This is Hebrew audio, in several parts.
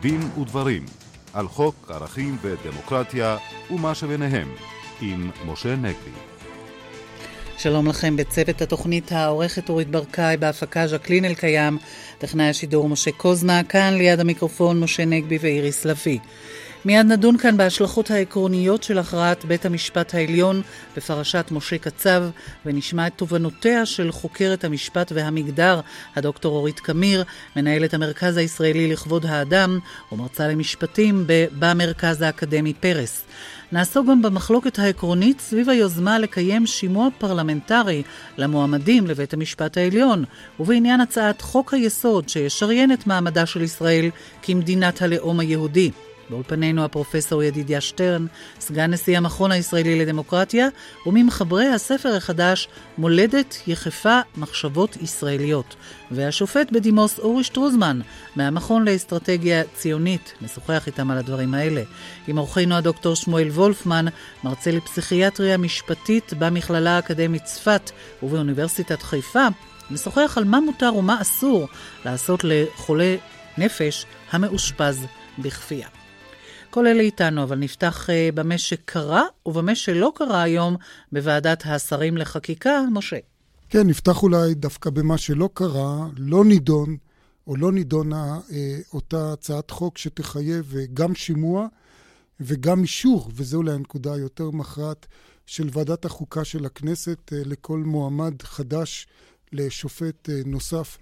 דין ודברים על חוק ערכים ודמוקרטיה ומה שביניהם עם משה נגבי. שלום לכם בצוות התוכנית העורכת אורית ברקאי, בהפקה ז'קלין אלקיים, טכנאי השידור משה קוזמה, כאן ליד המיקרופון משה נגבי ואיריס לביא. מיד נדון כאן בהשלכות העקרוניות של הכרעת בית המשפט העליון בפרשת משה קצב, ונשמע את תובנותיה של חוקרת המשפט והמגדר, הדוקטור אורית קמיר, מנהלת המרכז הישראלי לכבוד האדם ומרצה למשפטים במרכז האקדמי פרס. נעסוק גם במחלוקת העקרונית סביב היוזמה לקיים שימוע פרלמנטרי למועמדים לבית המשפט העליון, ובעניין הצעת חוק היסוד שישריין את מעמדה של ישראל כמדינת הלאום היהודי. באולפנינו הפרופסור ידידיה שטרן, סגן נשיא המכון הישראלי לדמוקרטיה, וממחברי הספר החדש מולדת יחפה מחשבות ישראליות. והשופט בדימוס אורי שטרוזמן, מהמכון לאסטרטגיה ציונית, נשוחח איתם על הדברים האלה. עם אורחנו הדוקטור שמואל וולפמן, מרצה לפסיכיאטריה משפטית במכללה האקדמית צפת ובאוניברסיטת חיפה, נשוחח על מה מותר ומה אסור לעשות לחולה נפש המאושפז בכפייה. כל אלה איתנו, אבל נפתח uh, במה שקרה ובמה שלא קרה היום בוועדת השרים לחקיקה. משה. כן, נפתח אולי דווקא במה שלא קרה, לא נידון או לא נידונה אה, אותה הצעת חוק שתחייב אה, גם שימוע וגם אישור, וזו אולי הנקודה היותר מכרעת, של ועדת החוקה של הכנסת אה, לכל מועמד חדש לשופט אה, נוסף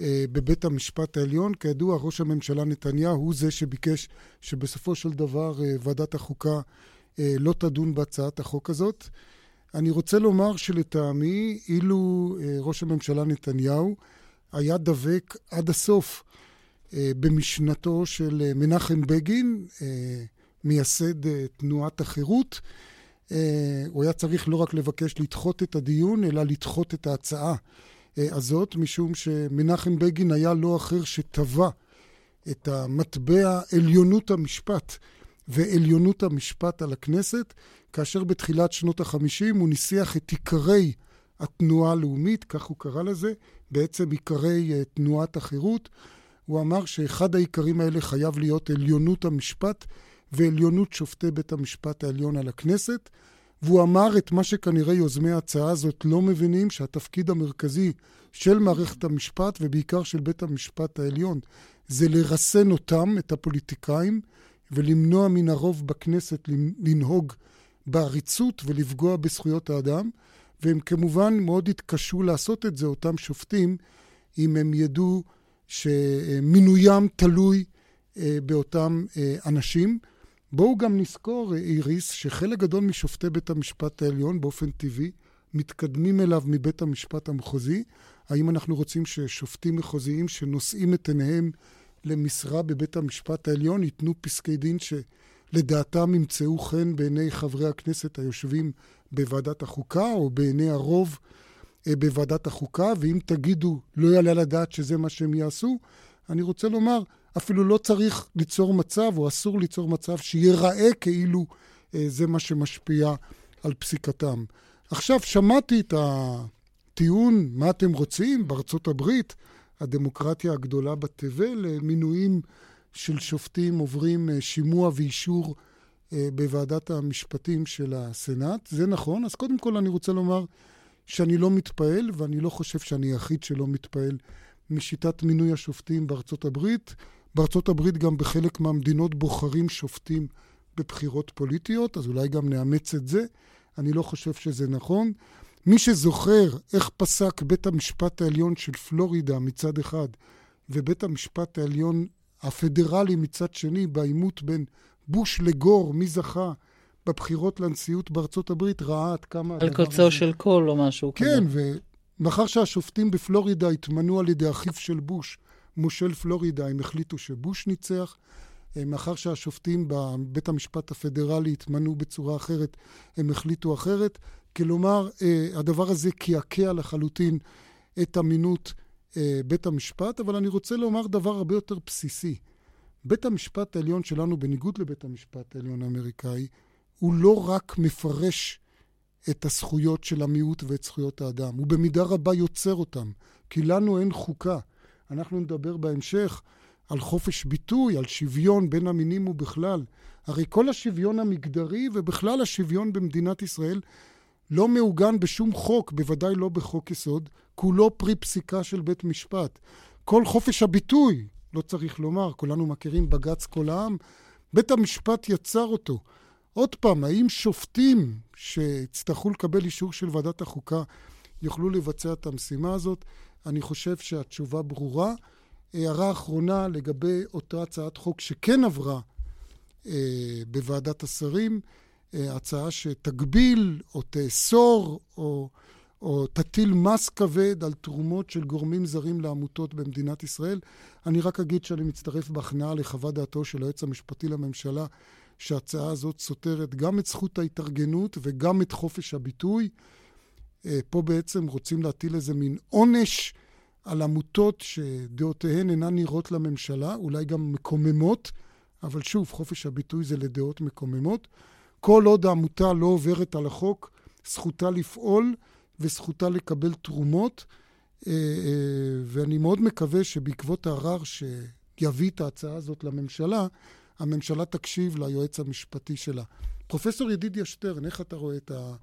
בבית המשפט העליון. כידוע, ראש הממשלה נתניהו הוא זה שביקש שבסופו של דבר אה, ועדת החוקה אה, לא תדון בהצעת החוק הזאת. אני רוצה לומר שלטעמי, אילו ראש הממשלה נתניהו היה דבק עד הסוף במשנתו של מנחם בגין, מייסד תנועת החירות, הוא היה צריך לא רק לבקש לדחות את הדיון, אלא לדחות את ההצעה אה, הזאת, משום שמנחם בגין היה לא אחר שטבע את המטבע עליונות המשפט ועליונות המשפט על הכנסת, כאשר בתחילת שנות החמישים הוא ניסח את עיקרי התנועה הלאומית, כך הוא קרא לזה, בעצם עיקרי uh, תנועת החירות. הוא אמר שאחד העיקרים האלה חייב להיות עליונות המשפט ועליונות שופטי בית המשפט העליון על הכנסת. והוא אמר את מה שכנראה יוזמי ההצעה הזאת לא מבינים, שהתפקיד המרכזי של מערכת המשפט, ובעיקר של בית המשפט העליון, זה לרסן אותם, את הפוליטיקאים, ולמנוע מן הרוב בכנסת לנהוג בעריצות ולפגוע בזכויות האדם. והם כמובן מאוד התקשו לעשות את זה, אותם שופטים, אם הם ידעו שמינוים תלוי אה, באותם אה, אנשים. בואו גם נזכור, איריס, שחלק גדול משופטי בית המשפט העליון באופן טבעי מתקדמים אליו מבית המשפט המחוזי. האם אנחנו רוצים ששופטים מחוזיים שנושאים את עיניהם למשרה בבית המשפט העליון ייתנו פסקי דין שלדעתם ימצאו חן בעיני חברי הכנסת היושבים בוועדת החוקה או בעיני הרוב אה, בוועדת החוקה, ואם תגידו לא יעלה על הדעת שזה מה שהם יעשו, אני רוצה לומר, אפילו לא צריך ליצור מצב, או אסור ליצור מצב, שיראה כאילו אה, זה מה שמשפיע על פסיקתם. עכשיו, שמעתי את הטיעון, מה אתם רוצים? בארצות הברית, הדמוקרטיה הגדולה בתבל, מינויים של שופטים עוברים אה, שימוע ואישור אה, בוועדת המשפטים של הסנאט. זה נכון. אז קודם כל אני רוצה לומר שאני לא מתפעל, ואני לא חושב שאני היחיד שלא מתפעל משיטת מינוי השופטים בארצות הברית. בארצות הברית גם בחלק מהמדינות בוחרים שופטים בבחירות פוליטיות, אז אולי גם נאמץ את זה. אני לא חושב שזה נכון. מי שזוכר איך פסק בית המשפט העליון של פלורידה מצד אחד, ובית המשפט העליון הפדרלי מצד שני, בעימות בין בוש לגור, מי זכה בבחירות לנשיאות בארצות הברית, ראה עד כמה... על קוצו של קול או משהו כן, כזה. כן, ומאחר שהשופטים בפלורידה התמנו על ידי אחיו של בוש, מושל פלורידה, הם החליטו שבוש ניצח. אה, מאחר שהשופטים בבית המשפט הפדרלי התמנו בצורה אחרת, הם החליטו אחרת. כלומר, אה, הדבר הזה קעקע לחלוטין את אמינות אה, בית המשפט, אבל אני רוצה לומר דבר הרבה יותר בסיסי. בית המשפט העליון שלנו, בניגוד לבית המשפט העליון האמריקאי, הוא לא רק מפרש את הזכויות של המיעוט ואת זכויות האדם, הוא במידה רבה יוצר אותם, כי לנו אין חוקה. אנחנו נדבר בהמשך על חופש ביטוי, על שוויון בין המינים ובכלל. הרי כל השוויון המגדרי ובכלל השוויון במדינת ישראל לא מעוגן בשום חוק, בוודאי לא בחוק יסוד, כולו פרי פסיקה של בית משפט. כל חופש הביטוי, לא צריך לומר, כולנו מכירים בג"ץ כל העם, בית המשפט יצר אותו. עוד פעם, האם שופטים שיצטרכו לקבל אישור של ועדת החוקה יוכלו לבצע את המשימה הזאת? אני חושב שהתשובה ברורה. הערה אחרונה לגבי אותה הצעת חוק שכן עברה אה, בוועדת השרים, אה, הצעה שתגביל או תאסור או, או תטיל מס כבד על תרומות של גורמים זרים לעמותות במדינת ישראל. אני רק אגיד שאני מצטרף בהכנעה לחוות דעתו של היועץ המשפטי לממשלה, שההצעה הזאת סותרת גם את זכות ההתארגנות וגם את חופש הביטוי. אה, פה בעצם רוצים להטיל איזה מין עונש על עמותות שדעותיהן אינן נראות לממשלה, אולי גם מקוממות, אבל שוב, חופש הביטוי זה לדעות מקוממות. כל עוד העמותה לא עוברת על החוק, זכותה לפעול וזכותה לקבל תרומות. אה, אה, ואני מאוד מקווה שבעקבות הערר שיביא את ההצעה הזאת לממשלה, הממשלה תקשיב ליועץ המשפטי שלה. פרופסור ידידיה שטרן, איך אתה רואה את, ה,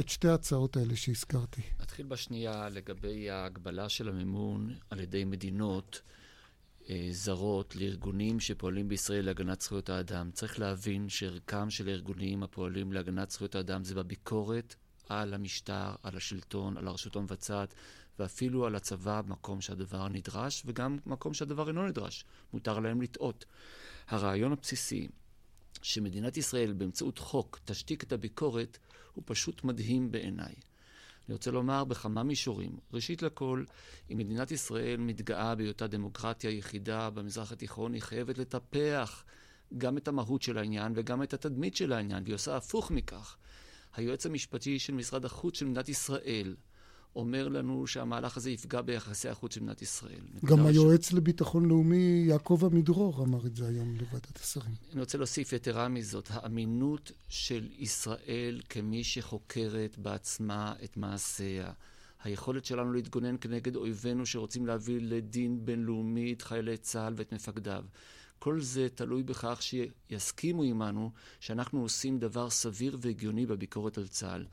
את שתי ההצעות האלה שהזכרתי? נתחיל בשנייה לגבי ההגבלה של המימון על ידי מדינות. אה, זרות לארגונים שפועלים בישראל להגנת זכויות האדם. צריך להבין שערכם של הארגונים הפועלים להגנת זכויות האדם זה בביקורת על המשטר, על השלטון, על הרשות המבצעת, ואפילו על הצבא, מקום שהדבר נדרש, וגם מקום שהדבר אינו נדרש. מותר להם לטעות. הרעיון הבסיסי שמדינת ישראל באמצעות חוק תשתיק את הביקורת, הוא פשוט מדהים בעיניי. אני רוצה לומר בכמה מישורים. ראשית לכל, אם מדינת ישראל מתגאה בהיותה דמוקרטיה יחידה במזרח התיכון, היא חייבת לטפח גם את המהות של העניין וגם את התדמית של העניין, והיא עושה הפוך מכך. היועץ המשפטי של משרד החוץ של מדינת ישראל, אומר לנו שהמהלך הזה יפגע ביחסי החוץ של מדינת ישראל. גם היועץ ש... לביטחון לאומי יעקב עמידרור אמר את זה היום לוועדת השרים. אני רוצה להוסיף יתרה מזאת, האמינות של ישראל כמי שחוקרת בעצמה את מעשיה, היכולת שלנו להתגונן כנגד אויבינו שרוצים להביא לדין בינלאומי את חיילי צה"ל ואת מפקדיו. כל זה תלוי בכך שיסכימו עמנו שאנחנו עושים דבר סביר והגיוני בביקורת על צה"ל.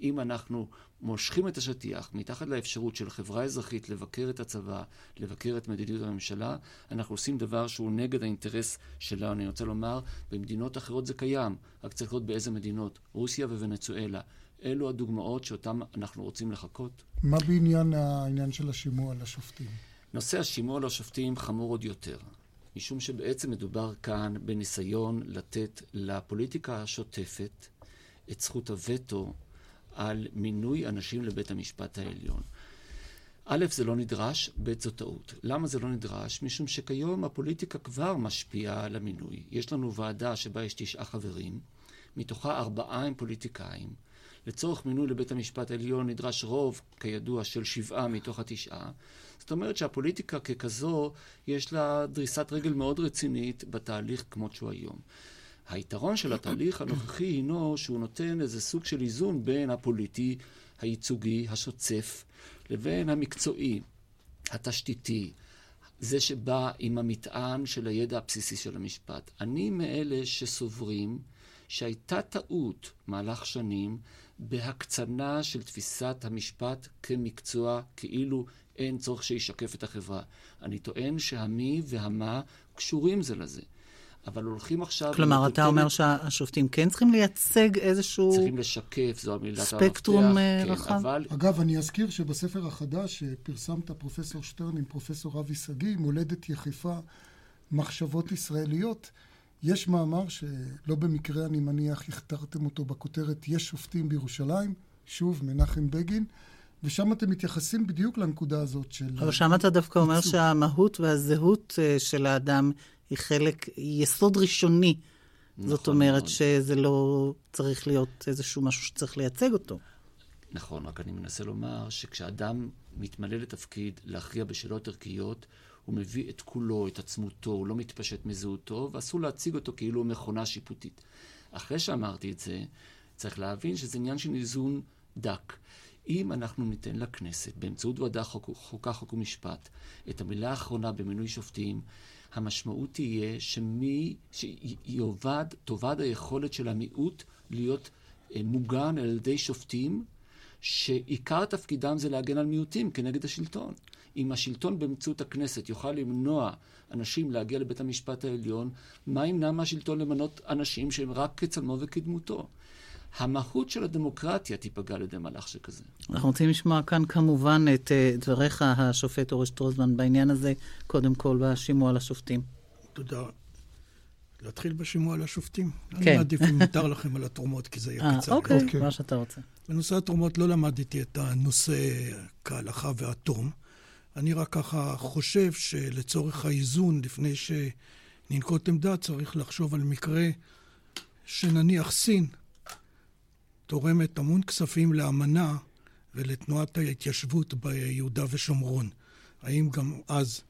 אם אנחנו מושכים את השטיח מתחת לאפשרות של חברה אזרחית לבקר את הצבא, לבקר את מדיניות הממשלה, אנחנו עושים דבר שהוא נגד האינטרס שלנו. אני רוצה לומר, במדינות אחרות זה קיים, רק צריך לראות באיזה מדינות, רוסיה וונצואלה. אלו הדוגמאות שאותן אנחנו רוצים לחכות. מה בעניין העניין של השימוע לשופטים? נושא השימוע לשופטים חמור עוד יותר, משום שבעצם מדובר כאן בניסיון לתת לפוליטיקה השוטפת את זכות הווטו על מינוי אנשים לבית המשפט העליון. א', זה לא נדרש, ב', זו טעות. למה זה לא נדרש? משום שכיום הפוליטיקה כבר משפיעה על המינוי. יש לנו ועדה שבה יש תשעה חברים, מתוכה ארבעה הם פוליטיקאים. לצורך מינוי לבית המשפט העליון נדרש רוב, כידוע, של שבעה מתוך התשעה. זאת אומרת שהפוליטיקה ככזו, יש לה דריסת רגל מאוד רצינית בתהליך כמות שהוא היום. היתרון של התהליך הנוכחי הינו שהוא נותן איזה סוג של איזון בין הפוליטי, הייצוגי, השוצף, לבין המקצועי, התשתיתי, זה שבא עם המטען של הידע הבסיסי של המשפט. אני מאלה שסוברים שהייתה טעות מהלך שנים בהקצנה של תפיסת המשפט כמקצוע, כאילו אין צורך שישקף את החברה. אני טוען שהמי והמה קשורים זה לזה. אבל הולכים עכשיו... כלומר, אתה אומר שהשופטים כן צריכים לייצג איזשהו... צריכים לשקף, זו המילת המפתח. ספקטרום אה, כן, רחב. אבל... אגב, אני אזכיר שבספר החדש שפרסמת, פרופסור שטרן עם פרופסור אבי שגיא, מולדת יחיפה, מחשבות ישראליות, יש מאמר שלא במקרה, אני מניח, הכתרתם אותו בכותרת "יש שופטים בירושלים", שוב, מנחם בגין. ושם אתם מתייחסים בדיוק לנקודה הזאת של... אבל שם אתה דווקא אומר שהמהות והזהות אה, של האדם היא חלק, היא יסוד ראשוני. נכון, זאת אומרת נכון. שזה לא צריך להיות איזשהו משהו שצריך לייצג אותו. נכון, רק אני מנסה לומר שכשאדם מתמלא לתפקיד להכריע בשאלות ערכיות, הוא מביא את כולו, את עצמותו, הוא לא מתפשט מזהותו, ואסור להציג אותו כאילו הוא מכונה שיפוטית. אחרי שאמרתי את זה, צריך להבין שזה עניין של איזון דק. אם אנחנו ניתן לכנסת, באמצעות ועדה חוק, חוקה, חוק ומשפט, את המילה האחרונה במינוי שופטים, המשמעות תהיה שמי, שיאבד, תאבד היכולת של המיעוט להיות אה, מוגן על ידי שופטים, שעיקר תפקידם זה להגן על מיעוטים כנגד השלטון. אם השלטון באמצעות הכנסת יוכל למנוע אנשים להגיע לבית המשפט העליון, מה ימנע מהשלטון למנות אנשים שהם רק כצלמו וכדמותו? המהות של הדמוקרטיה תיפגע על ידי מהלך שכזה. אנחנו רוצים לשמוע כאן כמובן את אה, דבריך, השופט אורש טרוזמן, בעניין הזה, קודם כל בשימוע לשופטים. תודה. להתחיל בשימוע לשופטים? כן. אני מעדיף אם מותר לכם על התרומות, כי זה יהיה אה, קצר. אוקיי, אוקיי. מה שאתה רוצה. בנושא התרומות לא למדתי את הנושא כהלכה והתום. אני רק ככה חושב שלצורך האיזון, לפני שננקוט עמדה, צריך לחשוב על מקרה שנניח סין תורמת המון כספים לאמנה ולתנועת ההתיישבות ביהודה ושומרון. האם גם אז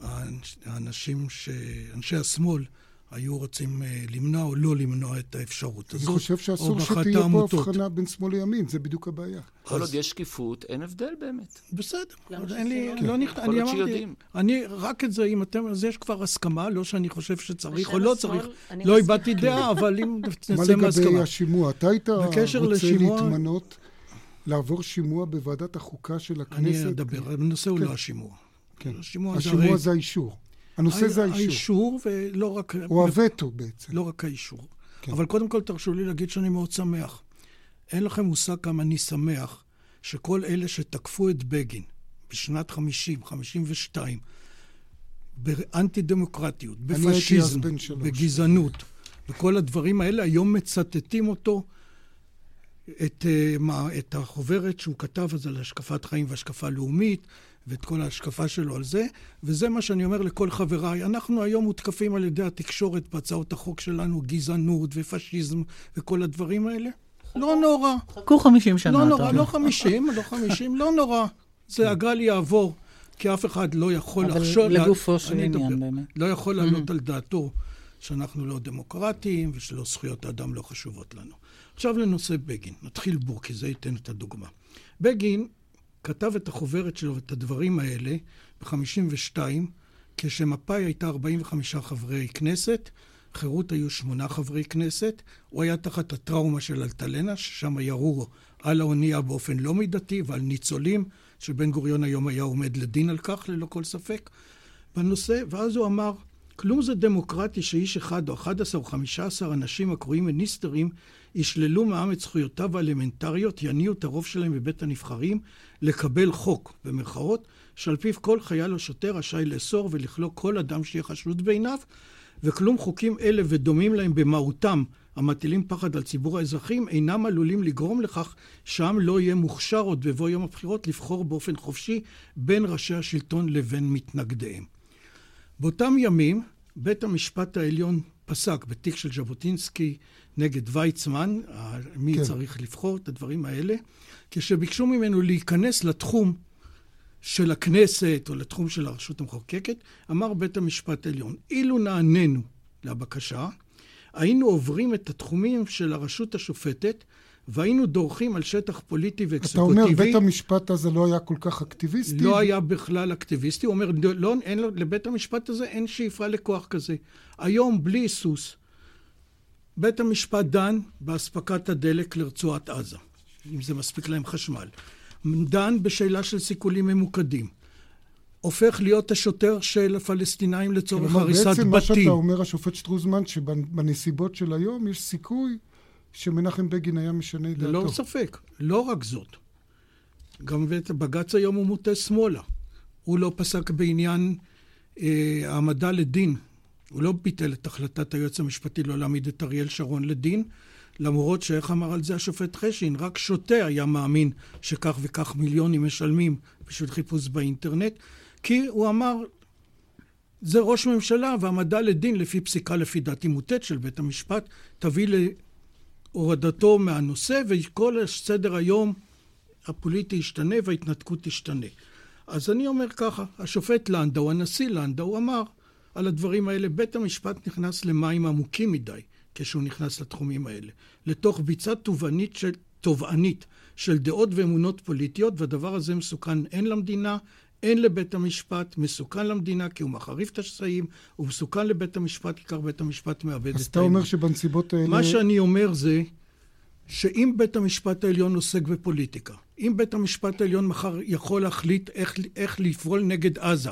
האנש- האנשים, ש... אנשי השמאל, היו רוצים אה, למנוע או לא למנוע את האפשרות אני הזאת? חושב או שאסור שתהיה פה? הבחנה בין שמאל לימין, זה בדיוק הבעיה. כל אז- עוד יש שקיפות, אין הבדל באמת. בסדר, אין לי, לא? לא יכול אני אמרתי, שיודעים. אני, רק את זה, אם אתם, אז יש כבר הסכמה, לא שאני חושב שצריך או לא צריך, אני לא. איבדתי דעה, אבל אם מה נצא לגבי מהסכמה. השימוע? אתה היית רוצה לשימוע- להתמנות, לעבור שימוע בוועדת החוקה של הכנסת? אני אדבר, הנושא הוא כן. לא השימוע. כן. השימוע זה האישור. הנושא זה האישור. האישור, ולא רק... או הווטו בעצם. לא רק האישור. כן. אבל קודם כל תרשו לי להגיד שאני מאוד שמח. אין לכם מושג כמה אני שמח שכל אלה שתקפו את בגין בשנת 50, 52, באנטי דמוקרטיות, אני הייתי אז בפשיזם. בגזענות, וכל הדברים האלה, היום מצטטים אותו, את, אה, מה, את החוברת שהוא כתב אז על השקפת חיים והשקפה לאומית, ואת כל ההשקפה שלו על זה, וזה מה שאני אומר לכל חבריי. אנחנו היום מותקפים על ידי התקשורת בהצעות החוק שלנו, גזענות ופשיזם וכל הדברים האלה. לא נורא. חכו 50 שנה. לא נורא. לא חמישים, לא חמישים, לא נורא. זה הגל יעבור, כי אף אחד לא יכול אבל לחשוב... לגופו של עניין. באמת. לא יכול להעלות על דעתו שאנחנו לא דמוקרטיים ושלא זכויות האדם לא חשובות לנו. עכשיו לנושא בגין, נתחיל בו, כי זה ייתן את הדוגמה. בגין כתב את החוברת שלו ואת הדברים האלה ב-52, כשמפא"י הייתה 45 חברי כנסת, חירות היו שמונה חברי כנסת, הוא היה תחת הטראומה של אלטלנה, ששם ירו על האונייה באופן לא מידתי ועל ניצולים, שבן גוריון היום היה עומד לדין על כך, ללא כל ספק, בנושא, ואז הוא אמר, כלום זה דמוקרטי שאיש אחד או 11 או 15 אנשים הקרויים מיניסטרים ישללו מהעם את זכויותיו האלמנטריות, יניעו את הרוב שלהם בבית הנבחרים לקבל חוק, במרכאות, שעל פיו כל חייל או שוטר רשאי לאסור ולכלוא כל אדם שיהיה חשוד בעיניו, וכלום חוקים אלה ודומים להם במהותם, המטילים פחד על ציבור האזרחים, אינם עלולים לגרום לכך שהעם לא יהיה מוכשר עוד בבוא יום הבחירות לבחור באופן חופשי בין ראשי השלטון לבין מתנגדיהם. באותם ימים, בית המשפט העליון פסק בתיק של ז'בוטינסקי נגד ויצמן, מי כן. צריך לבחור את הדברים האלה, כשביקשו ממנו להיכנס לתחום של הכנסת או לתחום של הרשות המחוקקת, אמר בית המשפט העליון, אילו נענינו לבקשה, היינו עוברים את התחומים של הרשות השופטת והיינו דורכים על שטח פוליטי אתה ואקסקוטיבי. אומר, בית המשפט הזה לא היה כל כך אקטיביסטי? לא היה בכלל אקטיביסטי, הוא אומר, לא, אין, לבית המשפט הזה אין שאיפה לכוח כזה. היום, בלי היסוס, בית המשפט דן באספקת הדלק לרצועת עזה, אם זה מספיק להם חשמל. דן בשאלה של סיכולים ממוקדים. הופך להיות השוטר של הפלסטינאים לצורך כלומר, הריסת בעצם מה שאתה בתים. אומר, השופט שטרוזמן, שבנסיבות של היום יש סיכוי שמנחם בגין היה משנה את דעתו. ללא ספק. לא רק זאת. גם בג"ץ היום הוא מוטה שמאלה. הוא לא פסק בעניין אה, העמדה לדין. הוא לא ביטל את החלטת היועץ המשפטי לא להעמיד את אריאל שרון לדין, למרות שאיך אמר על זה השופט חשין, רק שוטה היה מאמין שכך וכך מיליונים משלמים בשביל חיפוש באינטרנט, כי הוא אמר, זה ראש ממשלה והעמדה לדין לפי פסיקה לפי דעתי מוטט של בית המשפט, תביא הורדתו מהנושא וכל סדר היום הפוליטי ישתנה וההתנתקות תשתנה. אז אני אומר ככה, השופט לנדאו, הנשיא לנדאו אמר על הדברים האלה, בית המשפט נכנס למים עמוקים מדי כשהוא נכנס לתחומים האלה, לתוך ביצה תובענית של, תובענית של דעות ואמונות פוליטיות, והדבר הזה מסוכן הן למדינה, אין לבית המשפט, מסוכן למדינה כי הוא מחריף את השסעים, הוא מסוכן לבית המשפט כי כך בית המשפט מאבד את אז אתה אומר שבנסיבות האלה... מה שאני אומר זה שאם בית המשפט העליון עוסק בפוליטיקה, אם בית המשפט העליון מחר יכול להחליט איך, איך לפעול נגד עזה,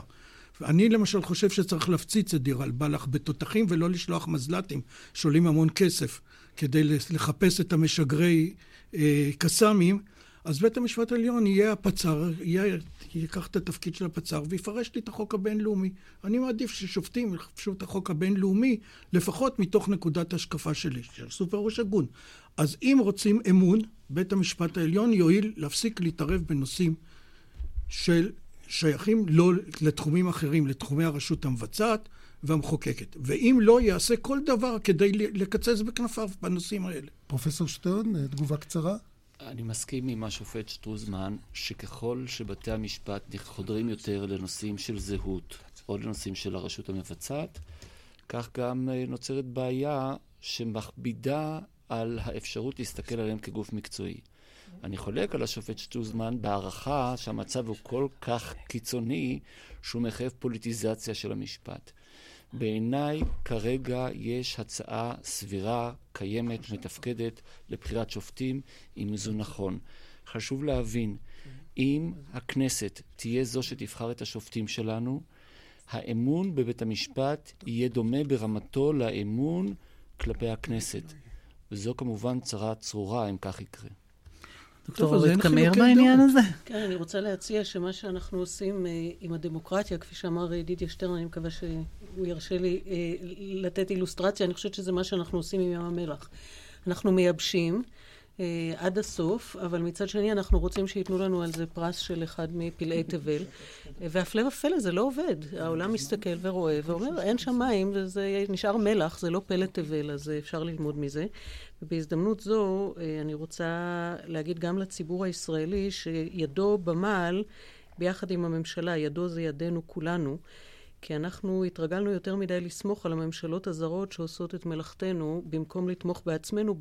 אני למשל חושב שצריך להפציץ את דיר אל-בלח בתותחים ולא לשלוח מזל"טים שעולים המון כסף כדי לחפש את המשגרי אה, קסאמים, אז בית המשפט העליון יהיה הפצ"ר, יהיה, ייקח את התפקיד של הפצ"ר ויפרש לי את החוק הבינלאומי. אני מעדיף ששופטים יחפשו את החוק הבינלאומי, לפחות מתוך נקודת השקפה שלי, שעשו פירוש הגון. אז אם רוצים אמון, בית המשפט העליון יואיל להפסיק להתערב בנושאים של שייכים לא לתחומים אחרים, לתחומי הרשות המבצעת והמחוקקת. ואם לא, יעשה כל דבר כדי לקצץ בכנפיו בנושאים האלה. פרופסור שטרן, תגובה קצרה? אני מסכים עם השופט שטרוזמן, שככל שבתי המשפט חודרים יותר לנושאים של זהות או לנושאים של הרשות המבצעת, כך גם אה, נוצרת בעיה שמכבידה על האפשרות להסתכל עליהם כגוף מקצועי. אני חולק על השופט שטוזמן בהערכה שהמצב הוא כל כך קיצוני שהוא מחייב פוליטיזציה של המשפט. בעיניי כרגע יש הצעה סבירה, קיימת, מתפקדת לבחירת שופטים, אם זה נכון. חשוב להבין, אם הכנסת תהיה זו שתבחר את השופטים שלנו, האמון בבית המשפט יהיה דומה ברמתו לאמון כלפי הכנסת. וזו כמובן צרה צרורה אם כך יקרה. דוקטור אורית קמיר בעניין הזה? כן, אני רוצה להציע שמה שאנחנו עושים אה, עם הדמוקרטיה, כפי שאמר ידידיה שטרן, אני מקווה שהוא ירשה לי אה, לתת אילוסטרציה, אני חושבת שזה מה שאנחנו עושים עם ים המלח. אנחנו מייבשים. אה, עד הסוף, אבל מצד שני אנחנו רוצים שייתנו לנו על זה פרס של אחד מפלאי תבל. אה, והפלא ופלא, זה לא עובד. העולם מסתכל ורואה ואומר, אין שם מים, וזה נשאר מלח, זה לא פלא תבל, אז אפשר ללמוד מזה. ובהזדמנות זו אה, אני רוצה להגיד גם לציבור הישראלי שידו במעל, ביחד עם הממשלה, ידו זה ידינו כולנו. כי אנחנו התרגלנו יותר מדי לסמוך על הממשלות הזרות שעושות את מלאכתנו, במקום לתמוך בעצמנו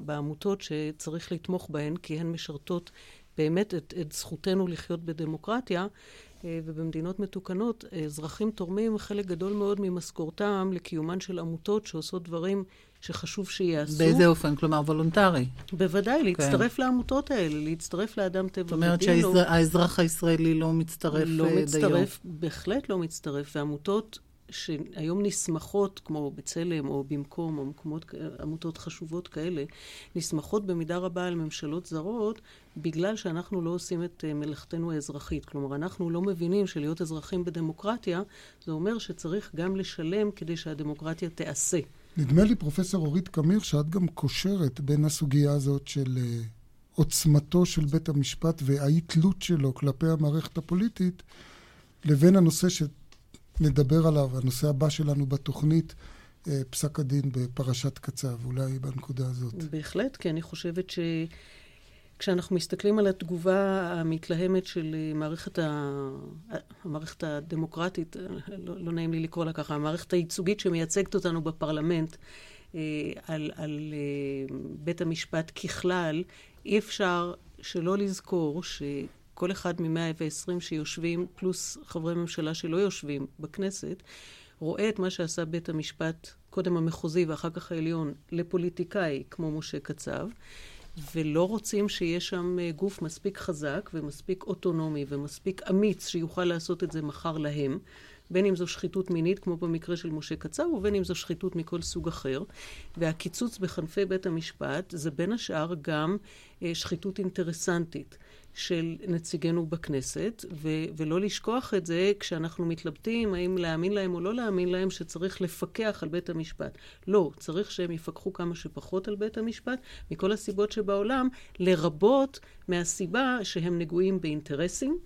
בעמותות שצריך לתמוך בהן, כי הן משרתות באמת את, את זכותנו לחיות בדמוקרטיה. אה, ובמדינות מתוקנות, אזרחים תורמים חלק גדול מאוד ממשכורתם לקיומן של עמותות שעושות דברים שחשוב שיעשו. באיזה אופן? כלומר, וולונטרי. בוודאי, כן. להצטרף כן. לעמותות האלה, להצטרף לאדם טבע ודין. זאת אומרת שהאזרח הישראלי לא מצטרף לא דיו. לא מצטרף, בהחלט לא מצטרף, ועמותות שהיום נסמכות, כמו בצלם או במקום, או מקומות, עמותות חשובות כאלה, נסמכות במידה רבה על ממשלות זרות, בגלל שאנחנו לא עושים את אה, מלאכתנו האזרחית. כלומר, אנחנו לא מבינים שלהיות אזרחים בדמוקרטיה, זה אומר שצריך גם לשלם כדי שהדמוקרטיה תיעשה. נדמה לי, פרופסור אורית קמיר, שאת גם קושרת בין הסוגיה הזאת של uh, עוצמתו של בית המשפט והאי-תלות שלו כלפי המערכת הפוליטית, לבין הנושא שנדבר עליו, הנושא הבא שלנו בתוכנית, uh, פסק הדין בפרשת קצב, אולי בנקודה הזאת. בהחלט, כי אני חושבת ש... כשאנחנו מסתכלים על התגובה המתלהמת של אה, מערכת, ה... המערכת הדמוקרטית, אה, לא, לא נעים לי לקרוא לה ככה, המערכת הייצוגית שמייצגת אותנו בפרלמנט, אה, על, על בית המשפט ככלל, אי אפשר שלא לזכור שכל אחד מ-120 שיושבים, פלוס חברי ממשלה שלא יושבים בכנסת, רואה את מה שעשה בית המשפט, קודם המחוזי ואחר כך העליון, לפוליטיקאי כמו משה קצב. ולא רוצים שיהיה שם אה, גוף מספיק חזק ומספיק אוטונומי ומספיק אמיץ שיוכל לעשות את זה מחר להם, בין אם זו שחיתות מינית, כמו במקרה של משה קצר, ובין אם זו שחיתות מכל סוג אחר. והקיצוץ בכנפי בית המשפט זה בין השאר גם אה, שחיתות אינטרסנטית. של נציגינו בכנסת, ו- ולא לשכוח את זה כשאנחנו מתלבטים האם להאמין להם או לא להאמין להם, שצריך לפקח על בית המשפט. לא, צריך שהם יפקחו כמה שפחות על בית המשפט, מכל הסיבות שבעולם, לרבות מהסיבה שהם נגועים באינטרסים.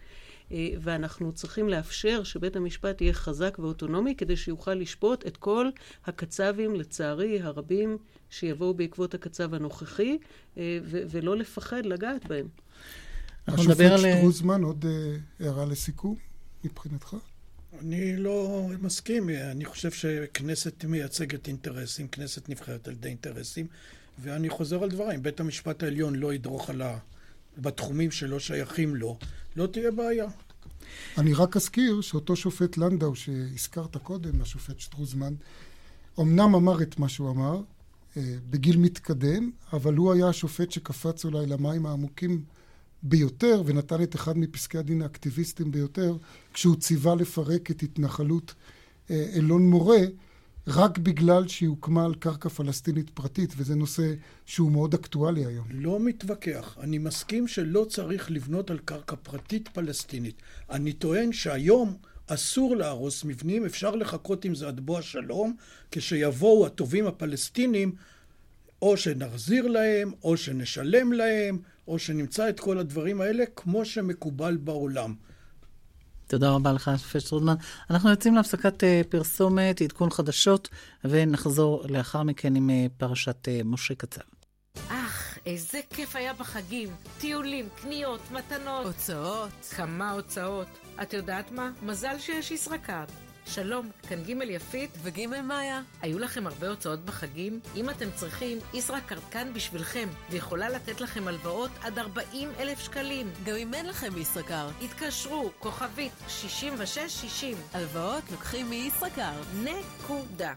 אה, ואנחנו צריכים לאפשר שבית המשפט יהיה חזק ואוטונומי כדי שיוכל לשפוט את כל הקצבים, לצערי, הרבים שיבואו בעקבות הקצב הנוכחי, אה, ולא לפחד לגעת בהם. אנחנו נדבר על... השופט שטרוזמן, עוד uh, הערה לסיכום מבחינתך? אני לא מסכים, אני חושב שכנסת מייצגת אינטרסים, כנסת נבחרת על ידי אינטרסים, ואני חוזר על דבריי, אם בית המשפט העליון לא ידרוך על ה... בתחומים שלא שייכים לו, לא תהיה בעיה. אני רק אזכיר שאותו שופט לנדאו שהזכרת קודם, השופט שטרוזמן, אמנם אמר את מה שהוא אמר, אה, בגיל מתקדם, אבל הוא היה השופט שקפץ אולי למים העמוקים ביותר, ונתן את אחד מפסקי הדין האקטיביסטיים ביותר, כשהוא ציווה לפרק את התנחלות אה, אלון מורה, רק בגלל שהיא הוקמה על קרקע פלסטינית פרטית, וזה נושא שהוא מאוד אקטואלי היום. לא מתווכח. אני מסכים שלא צריך לבנות על קרקע פרטית פלסטינית. אני טוען שהיום אסור להרוס מבנים, אפשר לחכות עם זה עד בוא השלום, כשיבואו הטובים הפלסטינים, או שנחזיר להם, או שנשלם להם, או שנמצא את כל הדברים האלה כמו שמקובל בעולם. תודה רבה לך, השופט שטרודמן. אנחנו יוצאים להפסקת uh, פרסומת, עדכון חדשות, ונחזור לאחר מכן עם uh, פרשת uh, משה קצב. אך, איזה כיף היה בחגים. טיולים, קניות, מתנות. הוצאות. כמה הוצאות. את יודעת מה? מזל שיש ישראכרט. שלום, כאן ג' יפית וג' מאיה. היו לכם הרבה הוצאות בחגים? אם אתם צריכים, ישראכרט כאן בשבילכם, ויכולה לתת לכם הלוואות עד 40 אלף שקלים. גם אם אין לכם ישראכרט. התקשרו, כוכבית 6660. הלוואות לוקחים מישראכרט. נקודה.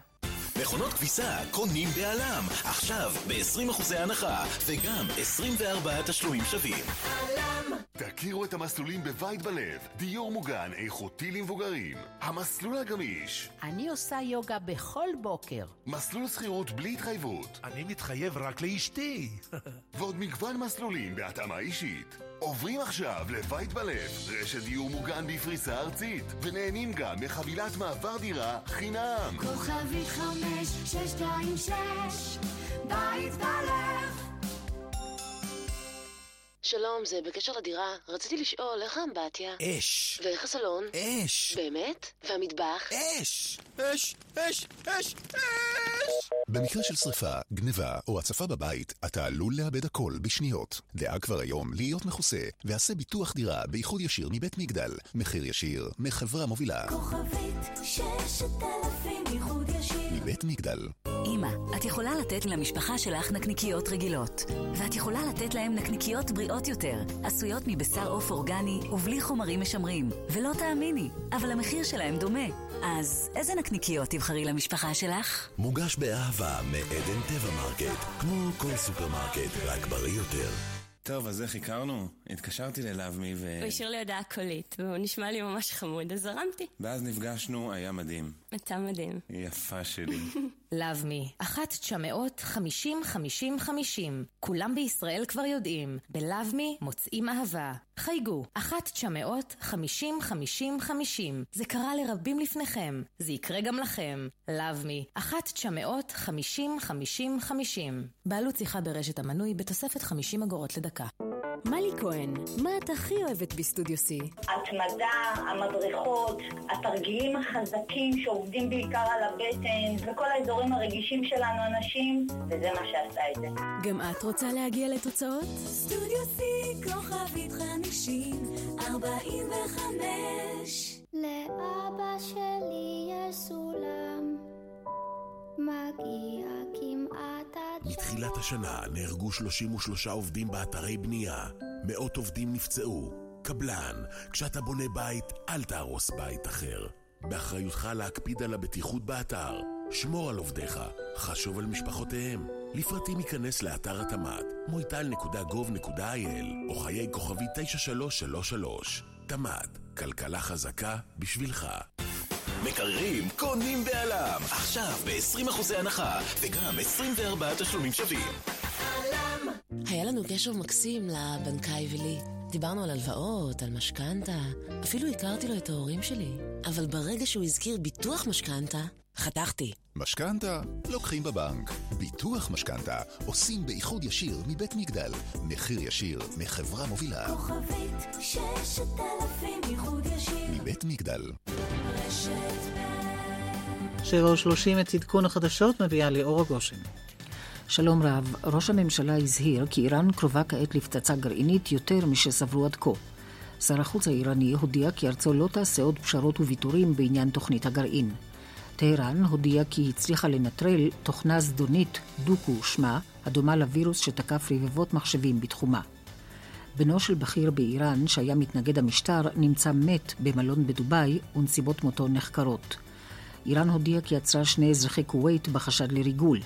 מכונות כביסה קונים בעלם, עכשיו ב-20% הנחה, וגם 24 תשלומים שווים. עלם! תכירו את המסלולים בבית בלב, דיור מוגן איכותי למבוגרים. המסלול הגמיש. אני עושה יוגה בכל בוקר. מסלול שכירות בלי התחייבות. אני מתחייב רק לאשתי. ועוד מגוון מסלולים בהתאמה אישית. עוברים עכשיו לבית בלב, רשת דיור מוגן בפריסה ארצית, ונהנים גם מחבילת מעבר דירה חינם. כוכבית חמש, שש, שתיים, שש, בית בלב. שלום, זה בקשר לדירה. רציתי לשאול, איך האמבטיה? אש. ואיך הסלון? אש. באמת? והמטבח? אש! אש! אש! אש! אש! במקרה של שרפה, גניבה או הצפה בבית, אתה עלול לאבד הכל בשניות. דאג כבר היום להיות מכוסה, ועשה ביטוח דירה באיחוד ישיר מבית מגדל. מחיר ישיר, מחברה מובילה. כוכבית ששת אלפים איחוד ישיר. מבית מגדל. אמא, את יכולה לתת למשפחה שלך נקניקיות רגילות, ואת יכולה לתת להם נקניקיות בריאות יותר, עשויות מבשר עוף אורגני ובלי חומרים משמרים. ולא תאמיני, אבל המחיר שלהם דומה. אז איזה נקניקיות תבחרי למשפחה שלך? מוגש באהבה מעדן טבע מרקט, כמו כל סופרמרקט, רק בריא יותר. טוב, אז איך הכרנו? התקשרתי ל LoveMe ו... הוא השאיר לי הודעה קולית, והוא נשמע לי ממש חמוד, אז זרמתי. ואז נפגשנו, היה מדהים. אתה מדהים. יפה שלי. לאבמי, 1-950-50-50. כולם בישראל כבר יודעים, בלאבמי מוצאים אהבה. חייגו, 1-950-50-50. זה קרה לרבים לפניכם, זה יקרה גם לכם. לאבמי, 1-950-50-50. בעלות שיחה ברשת המנוי בתוספת 50 אגורות לדקה. מלי כהן, מה את הכי אוהבת בסטודיו C? התמדה, המדריכות, התרגילים החזקים שעובדים בעיקר על הבטן וכל האזורים הרגישים שלנו הנשים, וזה מה שעשה את זה. גם את רוצה להגיע לתוצאות? סטודיו C, כוכבית חמישים, ארבעים וחמש. לאבא שלי יש סולם, מתחילת השנה נהרגו 33 עובדים באתרי בנייה. מאות עובדים נפצעו. קבלן, כשאתה בונה בית, אל תהרוס בית אחר. באחריותך להקפיד על הבטיחות באתר. שמור על עובדיך, חשוב על משפחותיהם. לפרטים ייכנס לאתר התמ"ת, moital.gov.il או חיי כוכבי 9333. תמ"ת, כלכלה חזקה בשבילך. מקררים קונים בעלם, עכשיו ב-20% הנחה, וגם 24 תשלומים שווים. עלם! היה לנו קשר מקסים לבנקאי ולי. דיברנו על הלוואות, על משכנתה, אפילו הכרתי לו את ההורים שלי. אבל ברגע שהוא הזכיר ביטוח משכנתה, חתכתי. משכנתה לוקחים בבנק. ביטוח משכנתה עושים באיחוד ישיר מבית מגדל. מחיר ישיר מחברה מובילה. כוכבית ששת אלפים איחוד ישיר. מבית מגדל. שבע ושלושים את עדכון החדשות מביאה ליאור הגושן. שלום רב, ראש הממשלה הזהיר כי איראן קרובה כעת לפצצה גרעינית יותר משסברו עד כה. שר החוץ האיראני הודיע כי ארצו לא תעשה עוד פשרות וויתורים בעניין תוכנית הגרעין. טהרן הודיעה כי הצליחה לנטרל תוכנה זדונית, דוקו שמה, הדומה לווירוס שתקף רבבות מחשבים בתחומה. בנו של בכיר באיראן, שהיה מתנגד המשטר, נמצא מת במלון בדובאי, ונסיבות מותו נחקרות. איראן הודיעה כי עצרה שני אזרחי כווית בחשד לריגול.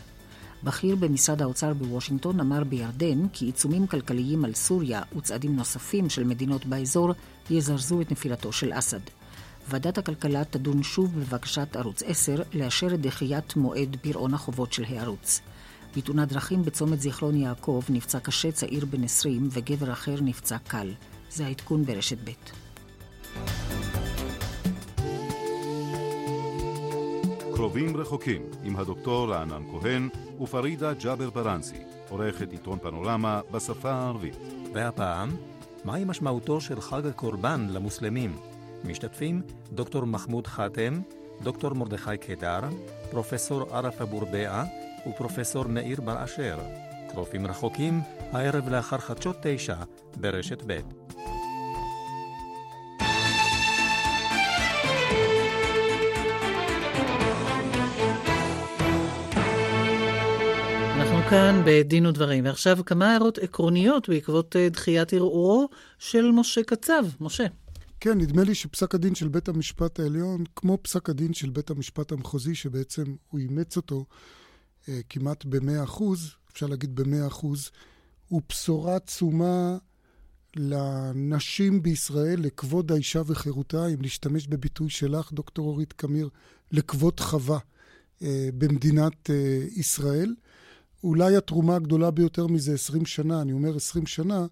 בכיר במשרד האוצר בוושינגטון אמר בירדן כי עיצומים כלכליים על סוריה וצעדים נוספים של מדינות באזור יזרזו את נפילתו של אסד. ועדת הכלכלה תדון שוב בבקשת ערוץ 10 לאשר את דחיית מועד פירעון החובות של הערוץ. בתאונת דרכים בצומת זיכרון יעקב נפצע קשה צעיר בן 20 וגבר אחר נפצע קל. זה העדכון ברשת ב'. קרובים רחוקים עם הדוקטור רענן כהן ופרידה ג'אבר ברנסי, עורכת עיתון פנורמה בשפה הערבית. והפעם, מהי משמעותו של חג הקורבן למוסלמים? משתתפים דוקטור מחמוד חאתם, דוקטור מרדכי קדר, פרופסור ערפה בורדעה ופרופסור מאיר בר אשר. קרובים רחוקים, הערב לאחר חדשות תשע ברשת ב'. כאן בדין ודברים, ועכשיו כמה הערות עקרוניות בעקבות אה, דחיית ערעורו של משה קצב. משה. כן, נדמה לי שפסק הדין של בית המשפט העליון, כמו פסק הדין של בית המשפט המחוזי, שבעצם הוא אימץ אותו אה, כמעט ב-100 אחוז, אפשר להגיד ב-100 אחוז, הוא בשורה עצומה לנשים בישראל, לכבוד האישה וחירותה, אם להשתמש בביטוי שלך, דוקטור אורית קמיר, לכבוד חווה אה, במדינת אה, ישראל. אולי התרומה הגדולה ביותר מזה 20 שנה, אני אומר 20 שנה,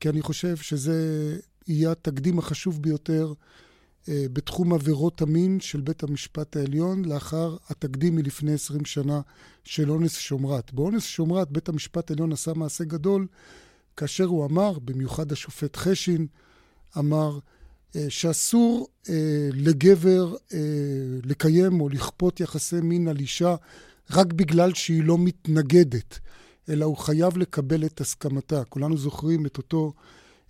כי אני חושב שזה יהיה התקדים החשוב ביותר אה, בתחום עבירות המין של בית המשפט העליון, לאחר התקדים מלפני 20 שנה של אונס שומרת. באונס שומרת בית המשפט העליון עשה מעשה גדול, כאשר הוא אמר, במיוחד השופט חשין, אמר אה, שאסור אה, לגבר אה, לקיים או לכפות יחסי מין על אישה רק בגלל שהיא לא מתנגדת, אלא הוא חייב לקבל את הסכמתה. כולנו זוכרים את אותו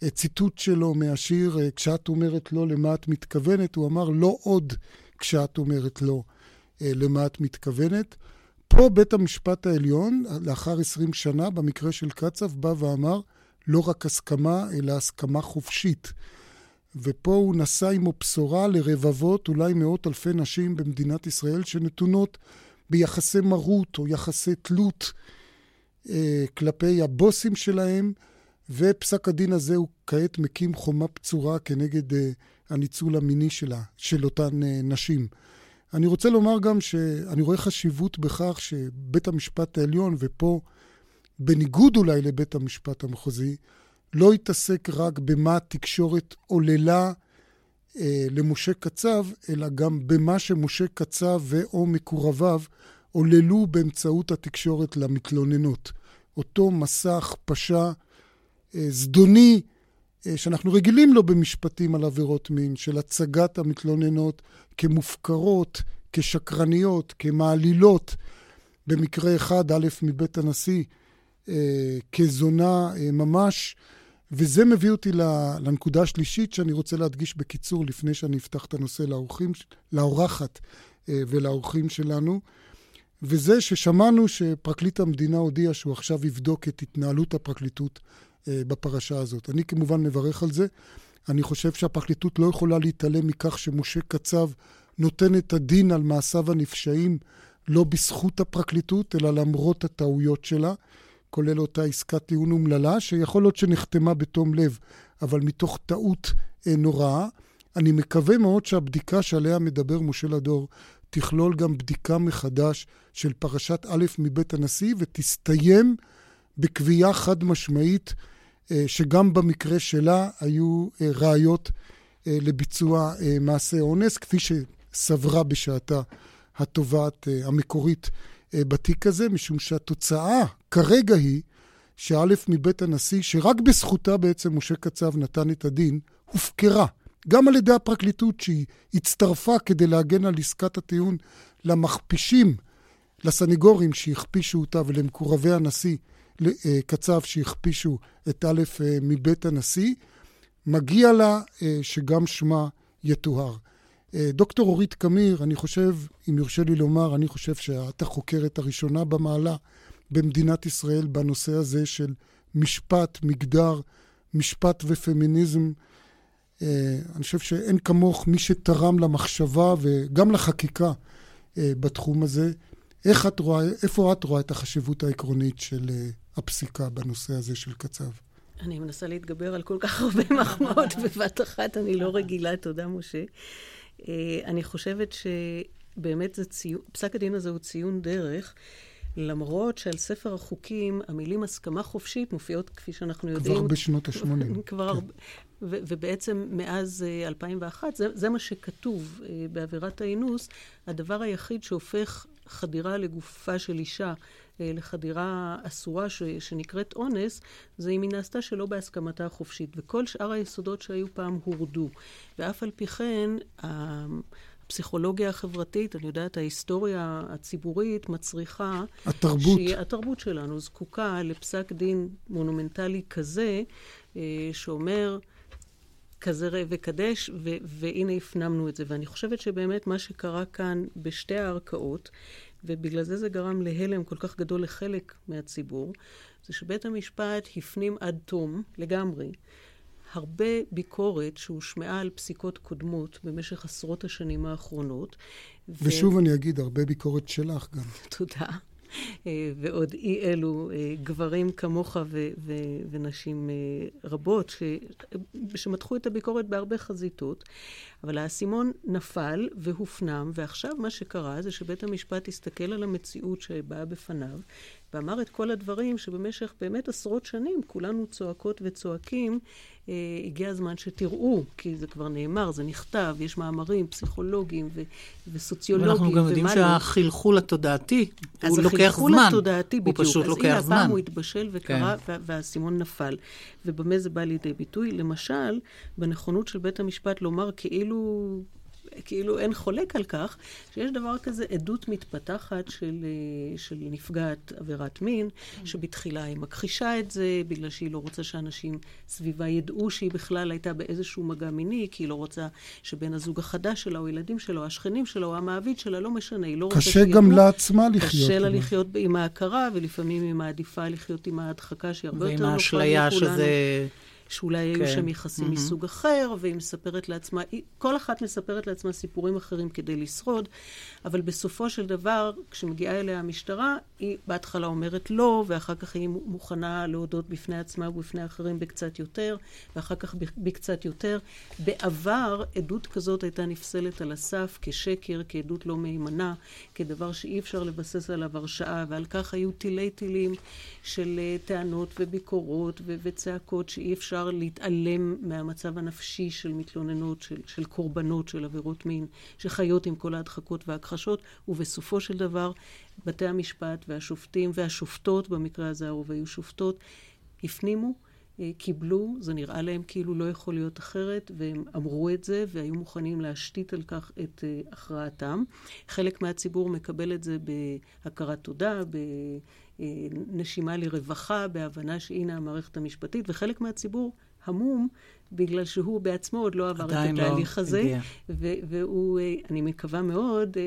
ציטוט שלו מהשיר, כשאת אומרת לא, למה את מתכוונת? הוא אמר, לא עוד כשאת אומרת לא, למה את מתכוונת. פה בית המשפט העליון, לאחר 20 שנה, במקרה של קצב, בא ואמר, לא רק הסכמה, אלא הסכמה חופשית. ופה הוא נשא עמו בשורה לרבבות, אולי מאות אלפי נשים במדינת ישראל, שנתונות ביחסי מרות או יחסי תלות אה, כלפי הבוסים שלהם, ופסק הדין הזה הוא כעת מקים חומה בצורה כנגד אה, הניצול המיני שלה, של אותן אה, נשים. אני רוצה לומר גם שאני רואה חשיבות בכך שבית המשפט העליון, ופה בניגוד אולי לבית המשפט המחוזי, לא יתעסק רק במה התקשורת עוללה למשה קצב, אלא גם במה שמשה קצב ו/או מקורביו עוללו באמצעות התקשורת למתלוננות. אותו מסע הכפשה אה, זדוני אה, שאנחנו רגילים לו במשפטים על עבירות מין, של הצגת המתלוננות כמופקרות, כשקרניות, כמעלילות. במקרה אחד, א' מבית הנשיא, אה, כזונה אה, ממש. וזה מביא אותי לנקודה השלישית שאני רוצה להדגיש בקיצור, לפני שאני אפתח את הנושא לאורחים, לאורחת אה, ולאורחים שלנו, וזה ששמענו שפרקליט המדינה הודיע שהוא עכשיו יבדוק את התנהלות הפרקליטות בפרשה הזאת. אני כמובן מברך על זה. אני חושב שהפרקליטות לא יכולה להתעלם מכך שמשה קצב נותן את הדין על מעשיו הנפשעים לא בזכות הפרקליטות, אלא למרות הטעויות שלה. כולל אותה עסקת טיעון אומללה, שיכול להיות שנחתמה בתום לב, אבל מתוך טעות אה, נוראה. אני מקווה מאוד שהבדיקה שעליה מדבר משה לדור תכלול גם בדיקה מחדש של פרשת א' מבית הנשיא, ותסתיים בקביעה חד משמעית אה, שגם במקרה שלה היו אה, ראיות לביצוע מעשה אונס, כפי שסברה בשעתה התובעת המקורית בתיק הזה, משום שהתוצאה כרגע היא שא' מבית הנשיא, שרק בזכותה בעצם משה קצב נתן את הדין, הופקרה. גם על ידי הפרקליטות שהיא הצטרפה כדי להגן על עסקת הטיעון למכפישים, לסניגורים שהכפישו אותה ולמקורבי הנשיא קצב שהכפישו את א' מבית הנשיא, מגיע לה שגם שמה יטוהר. אה, דוקטור אורית קמיר, אני חושב, אם יורשה לי לומר, אני חושב שאת החוקרת הראשונה במעלה במדינת ישראל בנושא הזה של משפט, מגדר משפט ופמיניזם. אה, אני חושב שאין כמוך מי שתרם למחשבה וגם לחקיקה אה, בתחום הזה. איך את רואה, איפה את רואה את החשיבות העקרונית של הפסיקה בנושא הזה של קצב? אני מנסה להתגבר על כל כך הרבה מחמאות בבת אחת, אני לא רגילה, תודה משה. אני חושבת שבאמת זה ציון, פסק הדין הזה הוא ציון דרך. למרות שעל ספר החוקים המילים הסכמה חופשית מופיעות, כפי שאנחנו יודעים... כבר בשנות ה-80. כבר, כן. ו- ובעצם מאז 2001, אה, זה, זה מה שכתוב uh, בעבירת האינוס, הדבר היחיד שהופך חדירה לגופה של אישה לחדירה אסורה ש- שנקראת אונס, זה אם היא נעשתה שלא בהסכמתה החופשית. וכל שאר היסודות שהיו פעם הורדו. ואף על פי כן, הפסיכולוגיה החברתית, אני יודעת, ההיסטוריה הציבורית מצריכה... התרבות. שהיא, התרבות שלנו זקוקה לפסק דין מונומנטלי כזה, שאומר... כזה ראה וקדש, ו- והנה הפנמנו את זה. ואני חושבת שבאמת מה שקרה כאן בשתי הערכאות, ובגלל זה זה גרם להלם כל כך גדול לחלק מהציבור, זה שבית המשפט הפנים עד תום לגמרי הרבה ביקורת שהושמעה על פסיקות קודמות במשך עשרות השנים האחרונות. ושוב ו... אני אגיד, הרבה ביקורת שלך גם. תודה. אה, ועוד אי אלו אה, גברים כמוך ו- ו- ונשים אה, רבות ש- שמתחו את הביקורת בהרבה חזיתות, אבל האסימון נפל והופנם, ועכשיו מה שקרה זה שבית המשפט הסתכל על המציאות שבאה בפניו, ואמר את כל הדברים שבמשך באמת עשרות שנים כולנו צועקות וצועקים, אה, הגיע הזמן שתראו, כי זה כבר נאמר, זה נכתב, יש מאמרים פסיכולוגיים ו- וסוציולוגיים ואנחנו גם יודעים שהחלחול התודעתי, הוא לוקח זמן. אז החלחול התודעתי בדיוק. הוא פשוט לוקח זמן. אז הנה, הפעם הוא התבשל וקרה, כן. והאסימון נפל. ובמה זה בא לידי ביטוי? למשל, בנכונות של בית המשפט לומר כאילו כאילו אין חולק על כך, שיש דבר כזה עדות מתפתחת של, אה, של נפגעת עבירת מין, שבתחילה היא מכחישה את זה, בגלל שהיא לא רוצה שאנשים סביבה ידעו שהיא בכלל הייתה באיזשהו מגע מיני, כי היא לא רוצה שבן הזוג החדש שלה, או ילדים שלה, או השכנים שלה, או המעביד שלה, לא משנה, היא לא רוצה שידעו. קשה גם לעצמה לחיות. קשה לה לחיות עם ההכרה, ולפעמים היא מעדיפה לחיות עם ההדחקה, שהיא הרבה יותר נוחה לכולנו. ועם האשליה שזה... שאולי כן. היו שם יחסים mm-hmm. מסוג אחר, והיא מספרת לעצמה, כל אחת מספרת לעצמה סיפורים אחרים כדי לשרוד, אבל בסופו של דבר, כשמגיעה אליה המשטרה, היא בהתחלה אומרת לא, ואחר כך היא מוכנה להודות בפני עצמה ובפני אחרים בקצת יותר, ואחר כך בקצת יותר. בעבר, עדות כזאת הייתה נפסלת על הסף כשקר, כעדות לא מהימנה, כדבר שאי אפשר לבסס עליו הרשעה, ועל כך היו תילי תילים של אה, טענות וביקורות וצעקות שאי אפשר להתעלם מהמצב הנפשי של מתלוננות, של, של קורבנות של עבירות מין, שחיות עם כל ההדחקות וההכחשות, ובסופו של דבר בתי המשפט והשופטים והשופטות, במקרה הזה הרוב היו שופטות, הפנימו, אה, קיבלו, זה נראה להם כאילו לא יכול להיות אחרת, והם אמרו את זה והיו מוכנים להשתית על כך את אה, הכרעתם. חלק מהציבור מקבל את זה בהכרת תודה, ב... נשימה לרווחה, בהבנה שהנה המערכת המשפטית, וחלק מהציבור המום בגלל שהוא בעצמו עוד לא עבר את לא התהליך לא הזה, והוא, אה, אני מקווה מאוד, אה,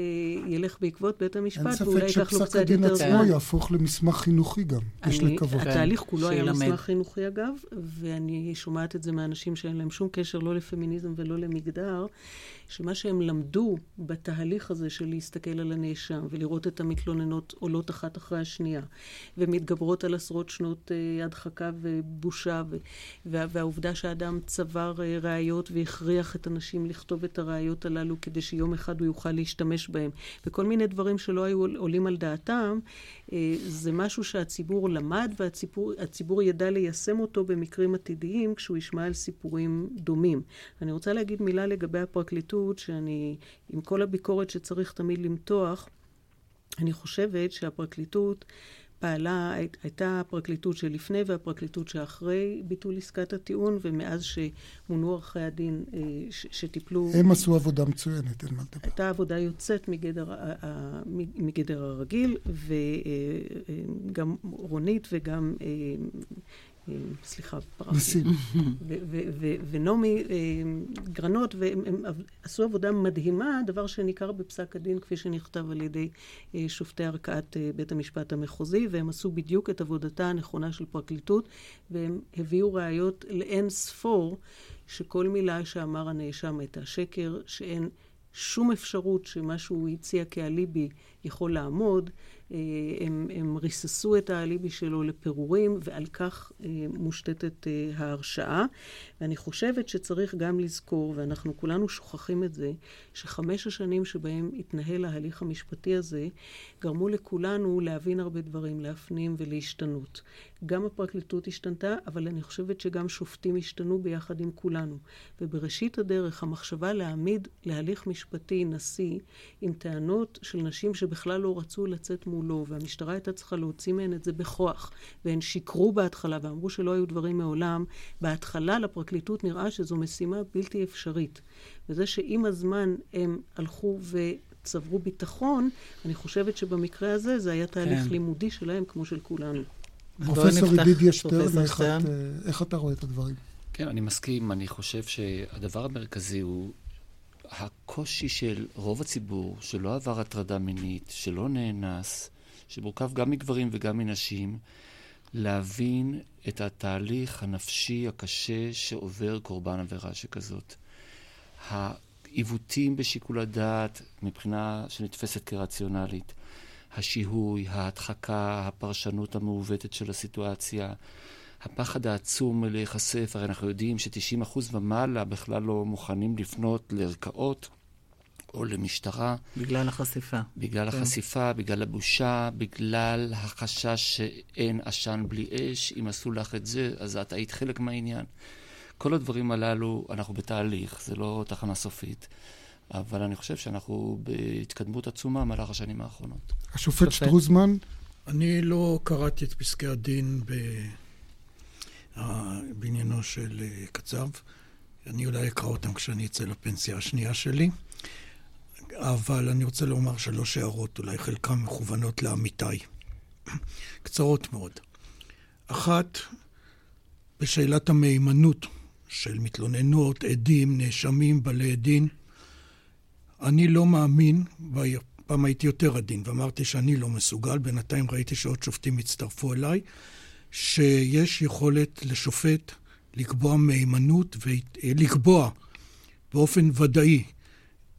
ילך בעקבות בית המשפט, ואולי ייקח לו קצת יותר זמן. אין ספק שפסק הדין עצמו יהפוך למסמך חינוכי גם, אני, יש לקוות. התהליך כן, כולו היה מסמך חינוכי אגב, ואני שומעת את זה מאנשים שאין להם שום קשר לא לפמיניזם ולא למגדר, שמה שהם למדו בתהליך הזה של להסתכל על הנאשם ולראות את המתלוננות עולות אחת אחרי השנייה, ומתגברות על עשרות שנות אה, הדחקה ובושה, וה, והעובדה שהאדם צבר אה, ראיות והכריח את הנשים לכתוב את הראיות הללו כדי שיום אחד הוא יוכל להשתמש בהם, וכל מיני דברים שלא היו עולים על דעתם, אה, זה משהו שהציבור למד והציבור ידע ליישם אותו במקרים עתידיים כשהוא ישמע על סיפורים דומים. אני רוצה להגיד מילה לגבי הפרקליטות, שאני, עם כל הביקורת שצריך תמיד למתוח, אני חושבת שהפרקליטות פעלה, הייתה הפרקליטות שלפני והפרקליטות שאחרי ביטול עסקת הטיעון, ומאז שמונו עורכי הדין אה, שטיפלו... הם עשו עבודה מצוינת, אין מה לדבר. הייתה עבודה יוצאת מגדר, מגדר הרגיל, וגם אה, אה, רונית וגם סליחה, פרחתי. ונעמי גרנות, והם עשו עבודה מדהימה, דבר שניכר בפסק הדין, כפי שנכתב על ידי שופטי ערכאת בית המשפט המחוזי, והם עשו בדיוק את עבודתה הנכונה של פרקליטות, והם הביאו ראיות לאין ספור, שכל מילה שאמר הנאשם הייתה שקר, שאין שום אפשרות שמה שהוא הציע כאליבי יכול לעמוד. אה, הם, הם ריססו את האליבי שלו לפירורים, ועל כך אה, מושתתת אה, ההרשעה. ואני חושבת שצריך גם לזכור, ואנחנו כולנו שוכחים את זה, שחמש השנים שבהם התנהל ההליך המשפטי הזה, גרמו לכולנו להבין הרבה דברים, להפנים ולהשתנות. גם הפרקליטות השתנתה, אבל אני חושבת שגם שופטים השתנו ביחד עם כולנו. ובראשית הדרך, המחשבה להעמיד להליך משפטי נשיא עם טענות של נשים שבכלל לא רצו לצאת מולו, והמשטרה הייתה צריכה להוציא מהן את זה בכוח, והן שיקרו בהתחלה ואמרו שלא היו דברים מעולם, בהתחלה לפרקליטות נראה שזו משימה בלתי אפשרית. וזה שעם הזמן הם הלכו ו... צברו ביטחון, אני חושבת שבמקרה הזה זה היה תהליך כן. לימודי שלהם כמו של כולנו. פרופסור ידידיה שטרן, איך, איך אתה רואה את הדברים? כן, אני מסכים. אני חושב שהדבר המרכזי הוא הקושי של רוב הציבור, שלא עבר הטרדה מינית, שלא נאנס, שמורכב גם מגברים וגם מנשים, להבין את התהליך הנפשי הקשה שעובר קורבן עבירה שכזאת. העיוותים בשיקול הדעת מבחינה שנתפסת כרציונלית, השיהוי, ההדחקה, הפרשנות המעוותת של הסיטואציה, הפחד העצום להיחשף, הרי אנחנו יודעים ש-90% ומעלה בכלל לא מוכנים לפנות לערכאות או למשטרה. בגלל החשיפה. בגלל כן. החשיפה, בגלל הבושה, בגלל החשש שאין עשן בלי אש, אם עשו לך את זה, אז את היית חלק מהעניין. כל הדברים הללו, אנחנו בתהליך, זה לא תחנה סופית. אבל אני חושב שאנחנו בהתקדמות עצומה במהלך השנים האחרונות. השופט שטרוזמן? אני לא קראתי את פסקי הדין בעניינו של אה, קצב. אני אולי אקרא אותם כשאני אצא לפנסיה השנייה שלי. אבל אני רוצה לומר שלוש הערות, אולי חלקן מכוונות לעמיתי. קצרות מאוד. אחת, בשאלת המהימנות של מתלוננות, עדים, נאשמים, בעלי דין. אני לא מאמין, פעם הייתי יותר עדין ואמרתי שאני לא מסוגל, בינתיים ראיתי שעוד שופטים הצטרפו אליי, שיש יכולת לשופט לקבוע מהימנות ולקבוע באופן ודאי אה,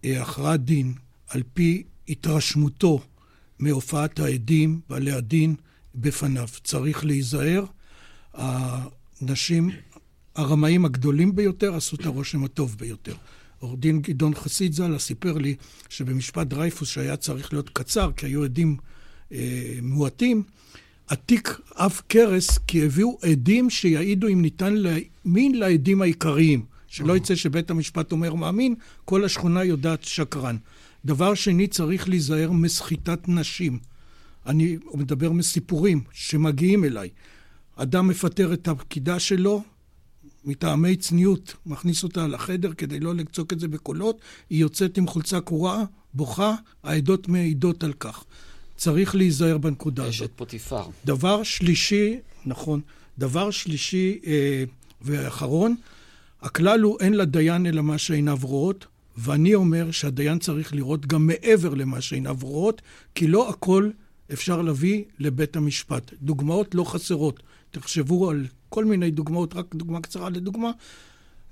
הכרעת דין על פי התרשמותו מהופעת העדים, בעלי הדין, בפניו. צריך להיזהר. האנשים, הרמאים הגדולים ביותר עשו את הרושם הטוב ביותר. עורך דין גדעון חסיד ז"ל סיפר לי שבמשפט דרייפוס, שהיה צריך להיות קצר, כי היו עדים אה, מועטים, התיק אף קרס, כי הביאו עדים שיעידו אם ניתן להאמין לעדים העיקריים. שלא יצא שבית המשפט אומר מאמין, כל השכונה יודעת שקרן. דבר שני, צריך להיזהר מסחיטת נשים. אני מדבר מסיפורים שמגיעים אליי. אדם מפטר את הפקידה שלו, מטעמי צניעות, מכניס אותה לחדר כדי לא לצעוק את זה בקולות, היא יוצאת עם חולצה קרועה, בוכה, העדות מעידות על כך. צריך להיזהר בנקודה הזאת. אשת פוטיפר. דבר שלישי, נכון, דבר שלישי אה, ואחרון, הכלל הוא אין לדיין אלא מה שעיניו רואות, ואני אומר שהדיין צריך לראות גם מעבר למה שעיניו רואות, כי לא הכל אפשר להביא לבית המשפט. דוגמאות לא חסרות. תחשבו על כל מיני דוגמאות, רק דוגמה קצרה לדוגמה.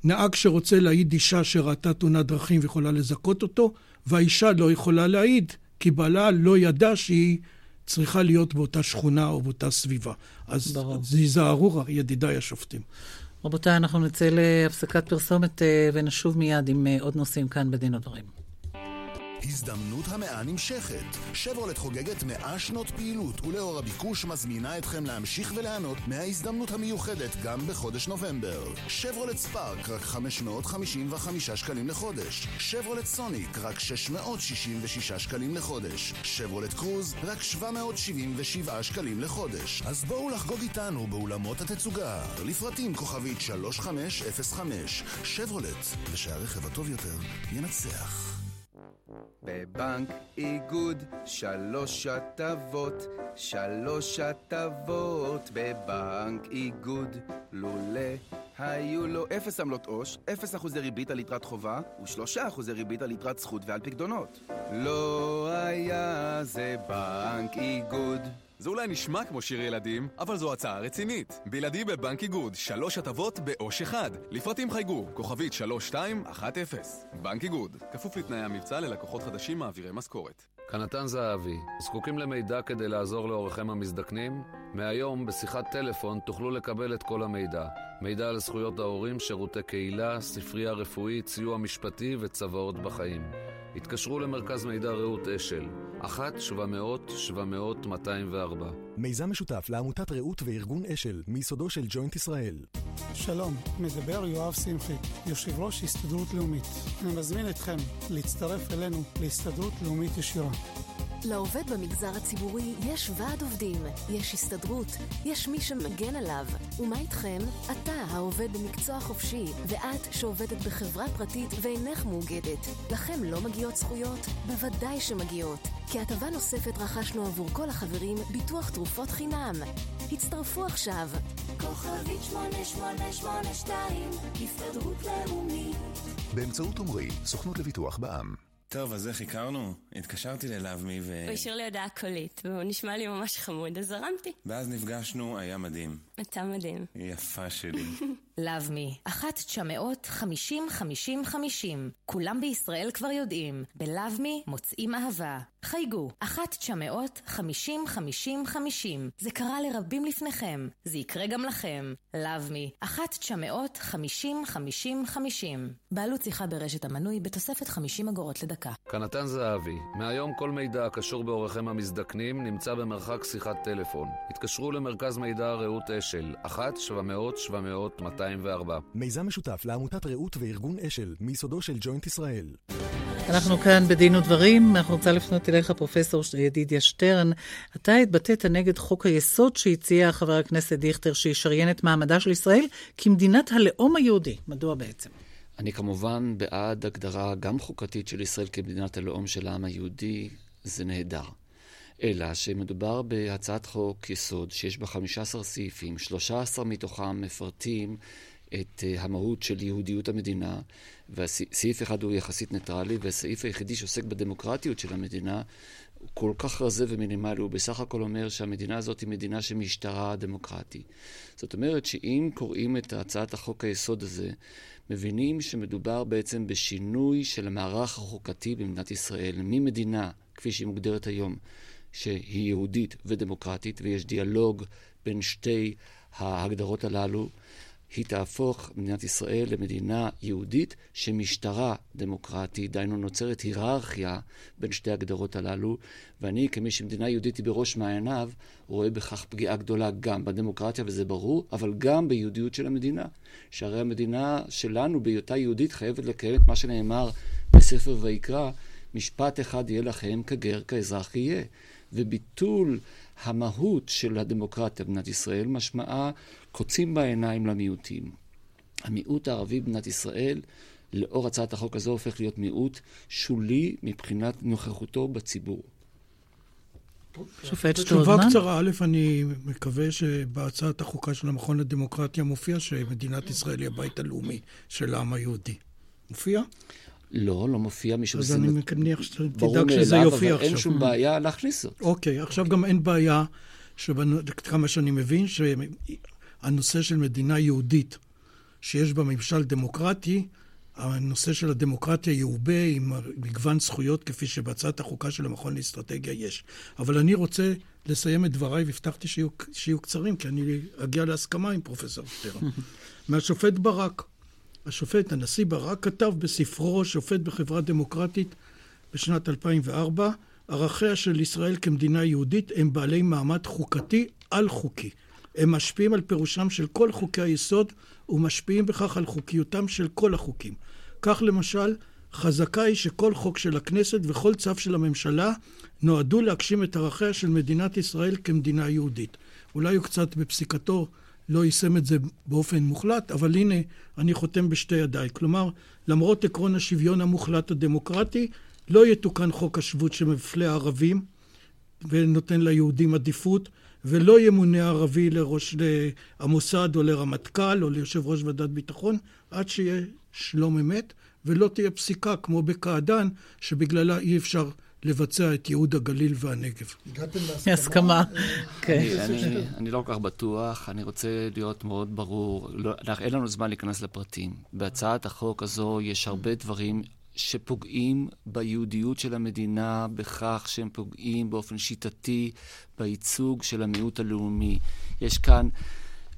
נהג שרוצה להעיד אישה שראתה תאונת דרכים ויכולה לזכות אותו, והאישה לא יכולה להעיד, כי בעלה לא ידע שהיא צריכה להיות באותה שכונה או באותה סביבה. אז ייזהרו, ידידיי השופטים. רבותיי, אנחנו נצא להפסקת פרסומת אה, ונשוב מיד עם אה, עוד נושאים כאן בדין ודברים. הזדמנות המאה נמשכת. שברולט חוגגת מאה שנות פעילות, ולאור הביקוש מזמינה אתכם להמשיך וליהנות מההזדמנות המיוחדת גם בחודש נובמבר. שברולט ספארק רק 555 שקלים לחודש. שברולט סוניק רק 666 שקלים לחודש. שברולט קרוז רק 777 שקלים לחודש. אז בואו לחגוג איתנו באולמות התצוגה. לפרטים כוכבית 3505. שברולט, ושהרכב הטוב יותר ינצח. בבנק איגוד שלוש הטבות, שלוש הטבות בבנק איגוד לולא היו לו אפס עמלות עו"ש, אפס אחוזי ריבית על יתרת חובה ושלושה אחוזי ריבית על יתרת זכות ועל פקדונות. לא היה זה בנק איגוד. זה אולי נשמע כמו שיר ילדים, אבל זו הצעה רצינית. בלעדי בבנק איגוד, שלוש הטבות בעו"ש אחד. לפרטים חייגו, כוכבית 3210. בנק איגוד, כפוף לתנאי המבצע ללקוחות חדשים מעבירי משכורת. כנתן זהבי, זקוקים למידע כדי לעזור להוריכם המזדקנים? מהיום, בשיחת טלפון, תוכלו לקבל את כל המידע. מידע על זכויות ההורים, שירותי קהילה, ספרייה רפואית, סיוע משפטי וצוואות בחיים. התקשרו למרכז מידע רעות אשל, 1-700-700-204. מיזם משותף לעמותת רעות וארגון אשל, מיסודו של ג'וינט ישראל. שלום, מדבר יואב שמחי, יושב ראש הסתדרות לאומית. אני מזמין אתכם להצטרף אלינו להסתדרות לאומית ישירה. לעובד במגזר הציבורי יש ועד עובדים, יש הסתדרות, יש מי שמגן עליו. ומה איתכם? אתה העובד במקצוע חופשי, ואת שעובדת בחברה פרטית ואינך מאוגדת. לכם לא מגיעות זכויות? בוודאי שמגיעות. כהטבה נוספת רכשנו עבור כל החברים ביטוח תרופות חינם. הצטרפו עכשיו. כוכבית 8882, הסתדרות לאומית. באמצעות עומרי, סוכנות לביטוח בע"מ. טוב, אז איך הכרנו? התקשרתי ללאבמי ו... הוא השאיר לי הודעה קולית, והוא נשמע לי ממש חמוד, אז זרמתי. ואז נפגשנו, היה מדהים. אתה מדהים. יפה שלי. לאבמי, 1-950-50-50. כולם בישראל כבר יודעים, בלאבמי מוצאים אהבה. חייגו, 1-950-50-50. זה קרה לרבים לפניכם, זה יקרה גם לכם. לאבמי, 1-950-50-50. בעלות שיחה ברשת המנוי בתוספת 50 אגורות לדקה. כנתן זהבי, מהיום כל מידע הקשור באורכם המזדקנים נמצא במרחק שיחת טלפון. התקשרו למרכז מידע רעות אשל, 1-700-700-204. מיזם משותף לעמותת רעות וארגון אשל, מיסודו של ג'וינט ישראל. אנחנו כאן בדין ודברים, אנחנו רוצה לפנות אליך, פרופסור ידידיה שטרן. אתה התבטאת נגד חוק היסוד שהציע חבר הכנסת דיכטר, שישריין את מעמדה של ישראל כמדינת הלאום היהודי. מדוע בעצם? אני כמובן בעד הגדרה גם חוקתית של ישראל כמדינת הלאום של העם היהודי, זה נהדר. אלא שמדובר בהצעת חוק יסוד שיש בה 15 סעיפים, 13 מתוכם מפרטים את המהות של יהודיות המדינה, וסעיף אחד הוא יחסית ניטרלי, והסעיף היחידי שעוסק בדמוקרטיות של המדינה הוא כל כך רזה ומינימלי, הוא בסך הכל אומר שהמדינה הזאת היא מדינה שמשטרה דמוקרטי. זאת אומרת שאם קוראים את הצעת החוק היסוד הזה, מבינים שמדובר בעצם בשינוי של המערך החוקתי במדינת ישראל, ממדינה, כפי שהיא מוגדרת היום, שהיא יהודית ודמוקרטית, ויש דיאלוג בין שתי ההגדרות הללו, היא תהפוך מדינת ישראל למדינה יהודית שמשטרה דמוקרטית, דהיינו נוצרת היררכיה בין שתי ההגדרות הללו, ואני כמי שמדינה יהודית היא בראש מעייניו, רואה בכך פגיעה גדולה גם בדמוקרטיה, וזה ברור, אבל גם ביהודיות של המדינה. שהרי המדינה שלנו, בהיותה יהודית, חייבת לקיים את מה שנאמר בספר ויקרא, משפט אחד יהיה לכם כגר כאזרח יהיה. וביטול המהות של הדמוקרטיה במדינת ישראל משמעה קוצים בעיניים למיעוטים. המיעוט הערבי במדינת ישראל, לאור הצעת החוק הזו, הופך להיות מיעוט שולי מבחינת נוכחותו בציבור. שופט שטרוזמן? תשובה קצרה. א', אני מקווה שבהצעת החוקה של המכון לדמוקרטיה מופיע שמדינת ישראל היא הבית הלאומי של העם היהודי. מופיע? לא, לא מופיע משום אז אני מניח שתדאג שזה יופיע עכשיו. אין שום בעיה להכניס זאת. אוקיי, עכשיו גם אין בעיה, כמה שאני מבין, שהנושא של מדינה יהודית, שיש בה ממשל דמוקרטי, הנושא של הדמוקרטיה יעובה עם מגוון זכויות, כפי שבהצעת החוקה של המכון לאסטרטגיה יש. אבל אני רוצה לסיים את דבריי, והבטחתי שיהיו, שיהיו קצרים, כי אני אגיע להסכמה עם פרופסור שטרן. מהשופט ברק. השופט, הנשיא ברק, כתב בספרו, שופט בחברה דמוקרטית בשנת 2004, ערכיה של ישראל כמדינה יהודית הם בעלי מעמד חוקתי על-חוקי. הם משפיעים על פירושם של כל חוקי היסוד ומשפיעים בכך על חוקיותם של כל החוקים. כך למשל, חזקה היא שכל חוק של הכנסת וכל צו של הממשלה נועדו להגשים את ערכיה של מדינת ישראל כמדינה יהודית. אולי הוא קצת בפסיקתו לא יישם את זה באופן מוחלט, אבל הנה, אני חותם בשתי ידיי. כלומר, למרות עקרון השוויון המוחלט הדמוקרטי, לא יתוקן חוק השבות שמפלה ערבים ונותן ליהודים עדיפות, ולא ימונה ערבי לראש המוסד או לרמטכ"ל או ליושב ראש ועדת ביטחון, עד שיהיה שלום אמת, ולא תהיה פסיקה כמו בקעדאן, שבגללה אי אפשר לבצע את ייעוד הגליל והנגב. הגעתם להסכמה? כן. אני לא כל כך בטוח, אני רוצה להיות מאוד ברור. לא, אין לנו זמן להיכנס לפרטים. בהצעת החוק הזו יש הרבה דברים שפוגעים ביהודיות של המדינה בכך שהם פוגעים באופן שיטתי בייצוג של המיעוט הלאומי. יש כאן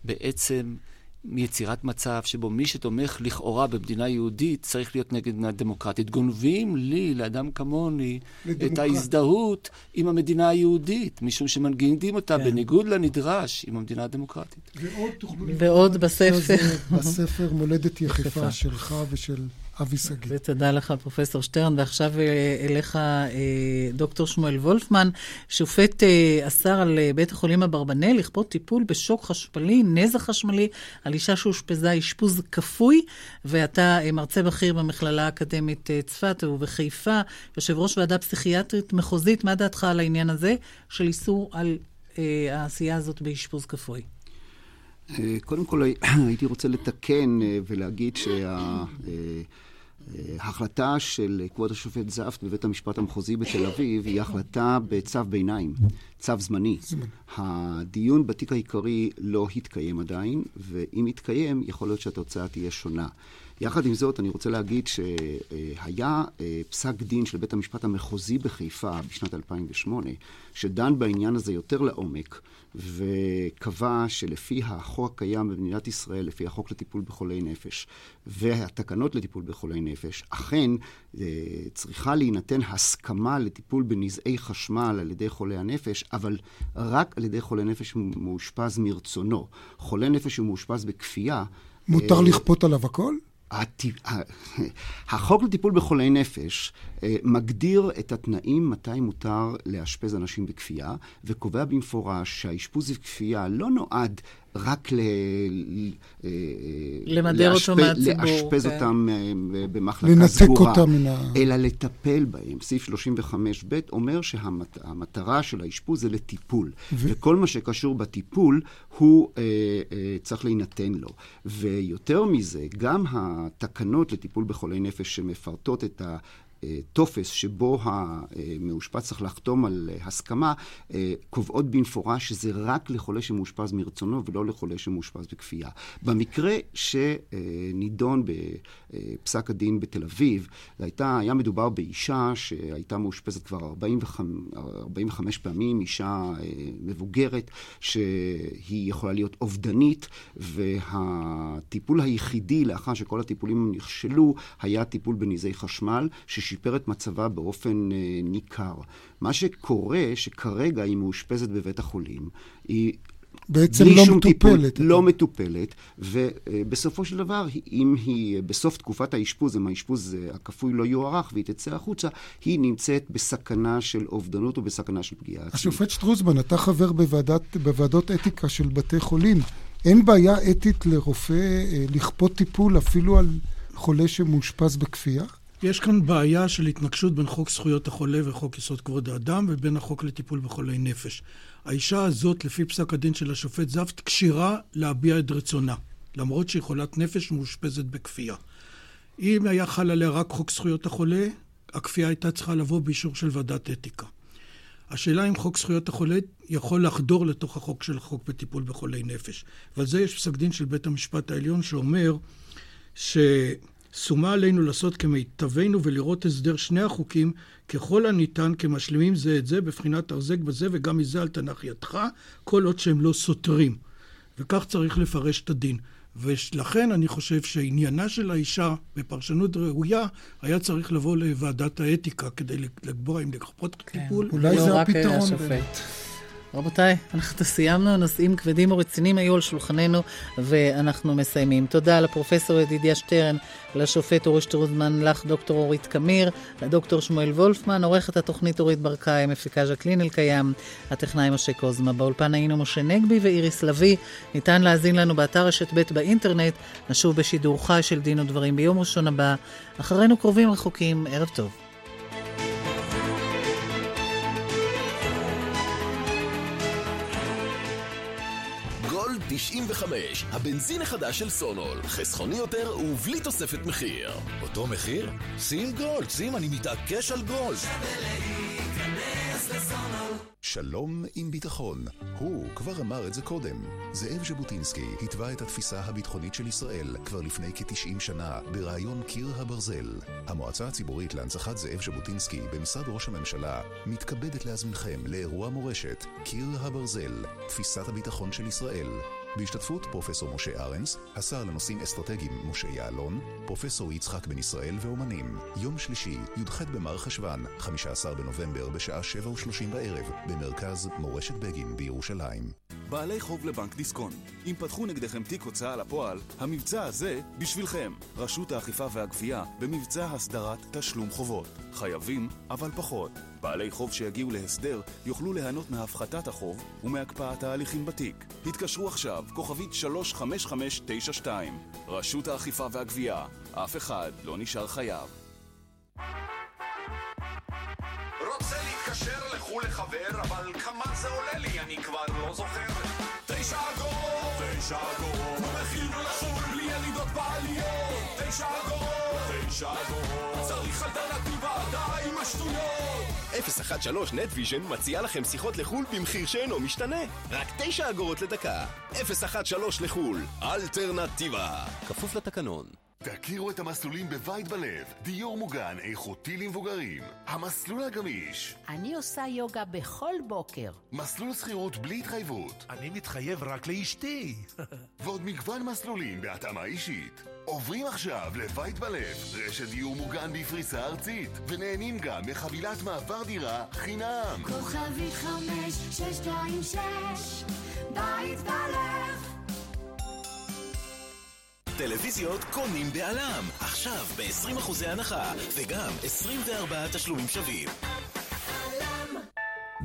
בעצם מיצירת מצב שבו מי שתומך לכאורה במדינה יהודית צריך להיות נגד מדינה דמוקרטית. גונבים לי, לאדם כמוני, לדמוקרט. את ההזדהות עם המדינה היהודית, משום שמנגידים אותה כן. בניגוד לנדרש עם המדינה הדמוקרטית. ועוד, ועוד בספר. בספר מולדת יחפה שלך ושל אבי שגיא. ותודה לך, פרופסור שטרן. ועכשיו אה, אליך, אה, דוקטור שמואל וולפמן. שופט אה, אסר על בית החולים אברבנאל לכפות טיפול בשוק חשמלי, נזע חשמלי, על אישה שאושפזה אשפוז כפוי, ואתה מרצה בכיר במכללה האקדמית צפת ובחיפה, יושב ראש ועדה פסיכיאטרית מחוזית. מה דעתך על העניין הזה של איסור על העשייה הזאת באשפוז כפוי? קודם כל הייתי רוצה לתקן ולהגיד שה... ההחלטה של כבוד השופט זפט בבית המשפט המחוזי בתל אביב היא החלטה בצו ביניים, צו זמני. הדיון בתיק העיקרי לא התקיים עדיין, ואם יתקיים, יכול להיות שהתוצאה תהיה שונה. יחד עם זאת, אני רוצה להגיד שהיה אה, פסק דין של בית המשפט המחוזי בחיפה בשנת 2008, שדן בעניין הזה יותר לעומק, וקבע שלפי החוק הקיים במדינת ישראל, לפי החוק לטיפול בחולי נפש והתקנות לטיפול בחולי נפש, אכן אה, צריכה להינתן הסכמה לטיפול בנזעי חשמל על ידי חולי הנפש, אבל רק על ידי חולי נפש מאושפז מרצונו. חולה נפש שמאושפז בכפייה... מותר אה, לכפות עליו הכל? החוק לטיפול בחולי נפש אה, מגדיר את התנאים מתי מותר לאשפז אנשים בכפייה, וקובע במפורש שהאשפוז בכפייה לא נועד רק ל... אה, למדר אותו מהציבור. לאשפז כן. אותם אה, במחלקה סגורה. לנתק אותם מן ה... אלא לטפל בהם. סעיף 35ב אומר שהמטרה של האשפוז זה לטיפול. ו... וכל מה שקשור בטיפול הוא אה, אה, צריך להינתן לו. ויותר מזה, גם התקנות לטיפול בחולי נפש שמפרטות את ה... טופס שבו המאושפז צריך לחתום על הסכמה, אה, קובעות במפורש שזה רק לחולה שמאושפז מרצונו ולא לחולה שמאושפז בכפייה. במקרה שנידון בפסק הדין בתל אביב, הייתה, היה מדובר באישה שהייתה מאושפזת כבר 45, 45 פעמים, אישה אה, מבוגרת, שהיא יכולה להיות אובדנית, והטיפול היחידי לאחר שכל הטיפולים נכשלו, היה טיפול בנזעי חשמל, שש... שיפר את מצבה באופן אה, ניכר. מה שקורה, שכרגע היא מאושפזת בבית החולים, היא... בעצם לא מטופלת. טיפול, לא מטופלת, ובסופו של דבר, אם היא בסוף תקופת האשפוז, אם האשפוז אה, הכפוי לא יוארך והיא תצא החוצה, היא נמצאת בסכנה של אובדנות או בסכנה של פגיעה עצמית. השופט שטרוסמן, אתה חבר בוועדת, בוועדות אתיקה של בתי חולים. אין בעיה אתית לרופא אה, לכפות טיפול אפילו על חולה שמאושפז בכפייה? יש כאן בעיה של התנגשות בין חוק זכויות החולה וחוק יסוד כבוד האדם ובין החוק לטיפול בחולי נפש. האישה הזאת, לפי פסק הדין של השופט זפט, כשירה להביע את רצונה, למרות שהיא חולת נפש ומאושפזת בכפייה. אם היה חל עליה רק חוק זכויות החולה, הכפייה הייתה צריכה לבוא באישור של ועדת אתיקה. השאלה אם חוק זכויות החולה יכול לחדור לתוך החוק של החוק בטיפול בחולי נפש. ועל זה יש פסק דין של בית המשפט העליון שאומר ש... שומה עלינו לעשות כמיטבנו ולראות הסדר שני החוקים ככל הניתן כמשלימים זה את זה, בבחינת הרזק בזה וגם מזה על תנח ידך, כל עוד שהם לא סותרים. וכך צריך לפרש את הדין. ולכן אני חושב שעניינה של האישה בפרשנות ראויה היה צריך לבוא לוועדת האתיקה כדי לקבוע אם לכפות כן, טיפול. אולי לא זה הפתרון. רבותיי, אנחנו סיימנו, נושאים כבדים ורציניים היו על שולחננו ואנחנו מסיימים. תודה לפרופסור ידידיה שטרן, לשופט אורי שטרוזמן, לך דוקטור אורית קמיר, לדוקטור שמואל וולפמן, עורכת התוכנית אורית ברקאי, מפיקה ז'קלין אלקיים, הטכנאי משה קוזמה. באולפן היינו משה נגבי ואיריס לביא. ניתן להאזין לנו באתר רשת ב' באינטרנט. נשוב בשידור חי של דין ודברים ביום ראשון הבא. אחרינו קרובים רחוקים, ערב טוב. 95, הבנזין החדש של סונול. חסכוני יותר ובלי תוספת מחיר. אותו מחיר? שים גולד, שים, אני מתעקש על גולד. שלום עם ביטחון. הוא כבר אמר את זה קודם. זאב ז'בוטינסקי התווה את התפיסה הביטחונית של ישראל כבר לפני כ-90 שנה ברעיון קיר הברזל. המועצה הציבורית להנצחת זאב ז'בוטינסקי במשרד ראש הממשלה מתכבדת להזמינכם לאירוע מורשת קיר הברזל, תפיסת הביטחון של ישראל. בהשתתפות פרופסור משה ארנס, השר לנושאים אסטרטגיים משה יעלון, פרופסור יצחק בן ישראל ואומנים. יום שלישי, י"ח במר חשוון, 15 בנובמבר בשעה 7 ו-30 בערב, במרכז מורשת בגין בירושלים. בעלי חוב לבנק דיסקונט. אם פתחו נגדכם תיק הוצאה לפועל, המבצע הזה בשבילכם. רשות האכיפה והגבייה במבצע הסדרת תשלום חובות. חייבים, אבל פחות. בעלי חוב שיגיעו להסדר יוכלו ליהנות מהפחתת החוב ומהקפאת ההליכים בתיק. התקשרו עכשיו, כוכבית 35592. רשות האכיפה והגבייה, אף אחד לא נשאר חייב. רוצה להתקשר לחו"ל לחבר, אבל כמה זה עולה לי, אני כבר לא זוכר. תשע אגורות! תשע אגורות! מחיר לחו"ל בלי ירידות ועליות! תשע אגורות! צריך אלטרנטיבה, די עם השטויות! 013 נטוויז'ן מציעה לכם שיחות לחו"ל במחיר שאינו משתנה. רק 9 אגורות לדקה. 013 לחו"ל. אלטרנטיבה. כפוף לתקנון. תכירו את המסלולים בבית בלב, דיור מוגן איכותי למבוגרים. המסלול הגמיש. אני עושה יוגה בכל בוקר. מסלול שכירות בלי התחייבות. אני מתחייב רק לאשתי. ועוד מגוון מסלולים בהתאמה אישית. עוברים עכשיו לבית בלב, רשת דיור מוגן בפריסה ארצית, ונהנים גם מחבילת מעבר דירה חינם. כוכבית חמש, שש, שתיים, שש, בית בלב. טלוויזיות קונים בעלם, עכשיו ב-20% הנחה, וגם 24 תשלומים שווים.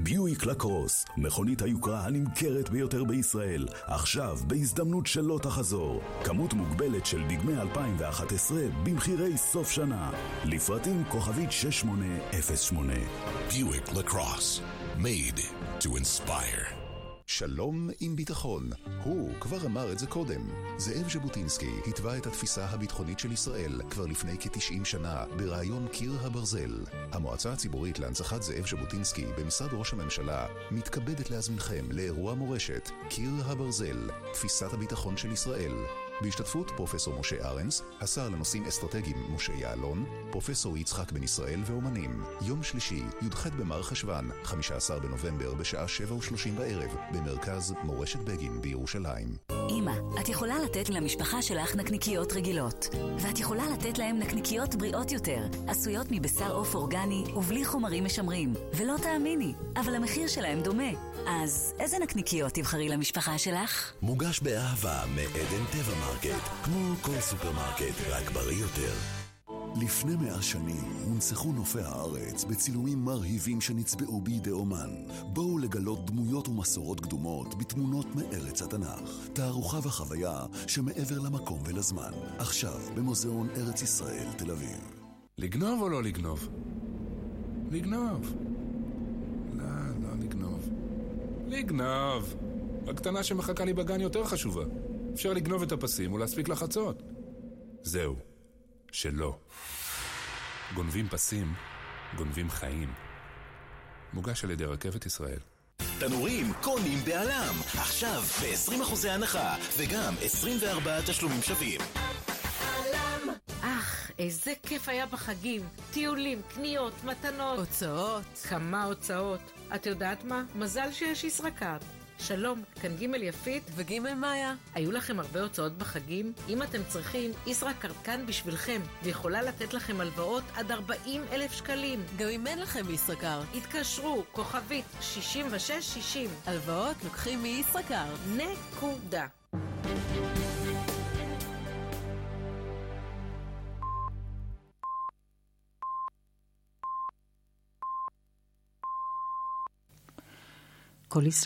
ביואיק לקרוס, מכונית היוקרה הנמכרת ביותר בישראל, עכשיו בהזדמנות שלא תחזור. כמות מוגבלת של דגמי 2011 במחירי סוף שנה. לפרטים כוכבית 6808. ביואיק לקרוס, made to inspire. שלום עם ביטחון. הוא כבר אמר את זה קודם. זאב ז'בוטינסקי התווה את התפיסה הביטחונית של ישראל כבר לפני כ-90 שנה ברעיון קיר הברזל. המועצה הציבורית להנצחת זאב ז'בוטינסקי במשרד ראש הממשלה מתכבדת להזמינכם לאירוע מורשת קיר הברזל, תפיסת הביטחון של ישראל. בהשתתפות פרופסור משה ארנס, השר לנושאים אסטרטגיים משה יעלון, פרופסור יצחק בן ישראל ואומנים. יום שלישי, י"ח במר חשוון, 15 בנובמבר בשעה 7 ו-30 בערב, במרכז מורשת בגין בירושלים. אמא, את יכולה לתת למשפחה שלך נקניקיות רגילות, ואת יכולה לתת להם נקניקיות בריאות יותר, עשויות מבשר עוף אורגני ובלי חומרים משמרים. ולא תאמיני, אבל המחיר שלהם דומה. אז איזה נקניקיות תבחרי למשפחה שלך? מוגש באהבה מעדן טבע מרקט, כמו כל סופרמרקט, רק בריא יותר. לפני מאה שנים הונצחו נופי הארץ בצילומים מרהיבים שנצבעו בידי אומן. בואו לגלות דמויות ומסורות קדומות בתמונות מארץ התנ"ך. תערוכה וחוויה שמעבר למקום ולזמן. עכשיו במוזיאון ארץ ישראל, תל אביב. לגנוב או לא לגנוב? לגנוב. לא, לא לגנוב. לגנוב. הקטנה שמחכה לי בגן יותר חשובה. אפשר לגנוב את הפסים ולהספיק לחצות. זהו. שלא. גונבים פסים, גונבים חיים. מוגש על ידי רכבת ישראל. תנורים קונים בעלם, עכשיו ב-20% הנחה, וגם 24 תשלומים שווים. אך, איזה כיף היה בחגים. טיולים, קניות, מתנות. הוצאות. כמה הוצאות. את יודעת מה? מזל שיש ישראכרט. שלום, כאן ג' יפית וג' מאיה. היו לכם הרבה הוצאות בחגים? אם אתם צריכים, ישראכרט כאן בשבילכם, ויכולה לתת לכם הלוואות עד 40 אלף שקלים. גם אם אין לכם ישראכרט. התקשרו, כוכבית 6660. הלוואות לוקחים מישראכרט. נקודה. כל ישראל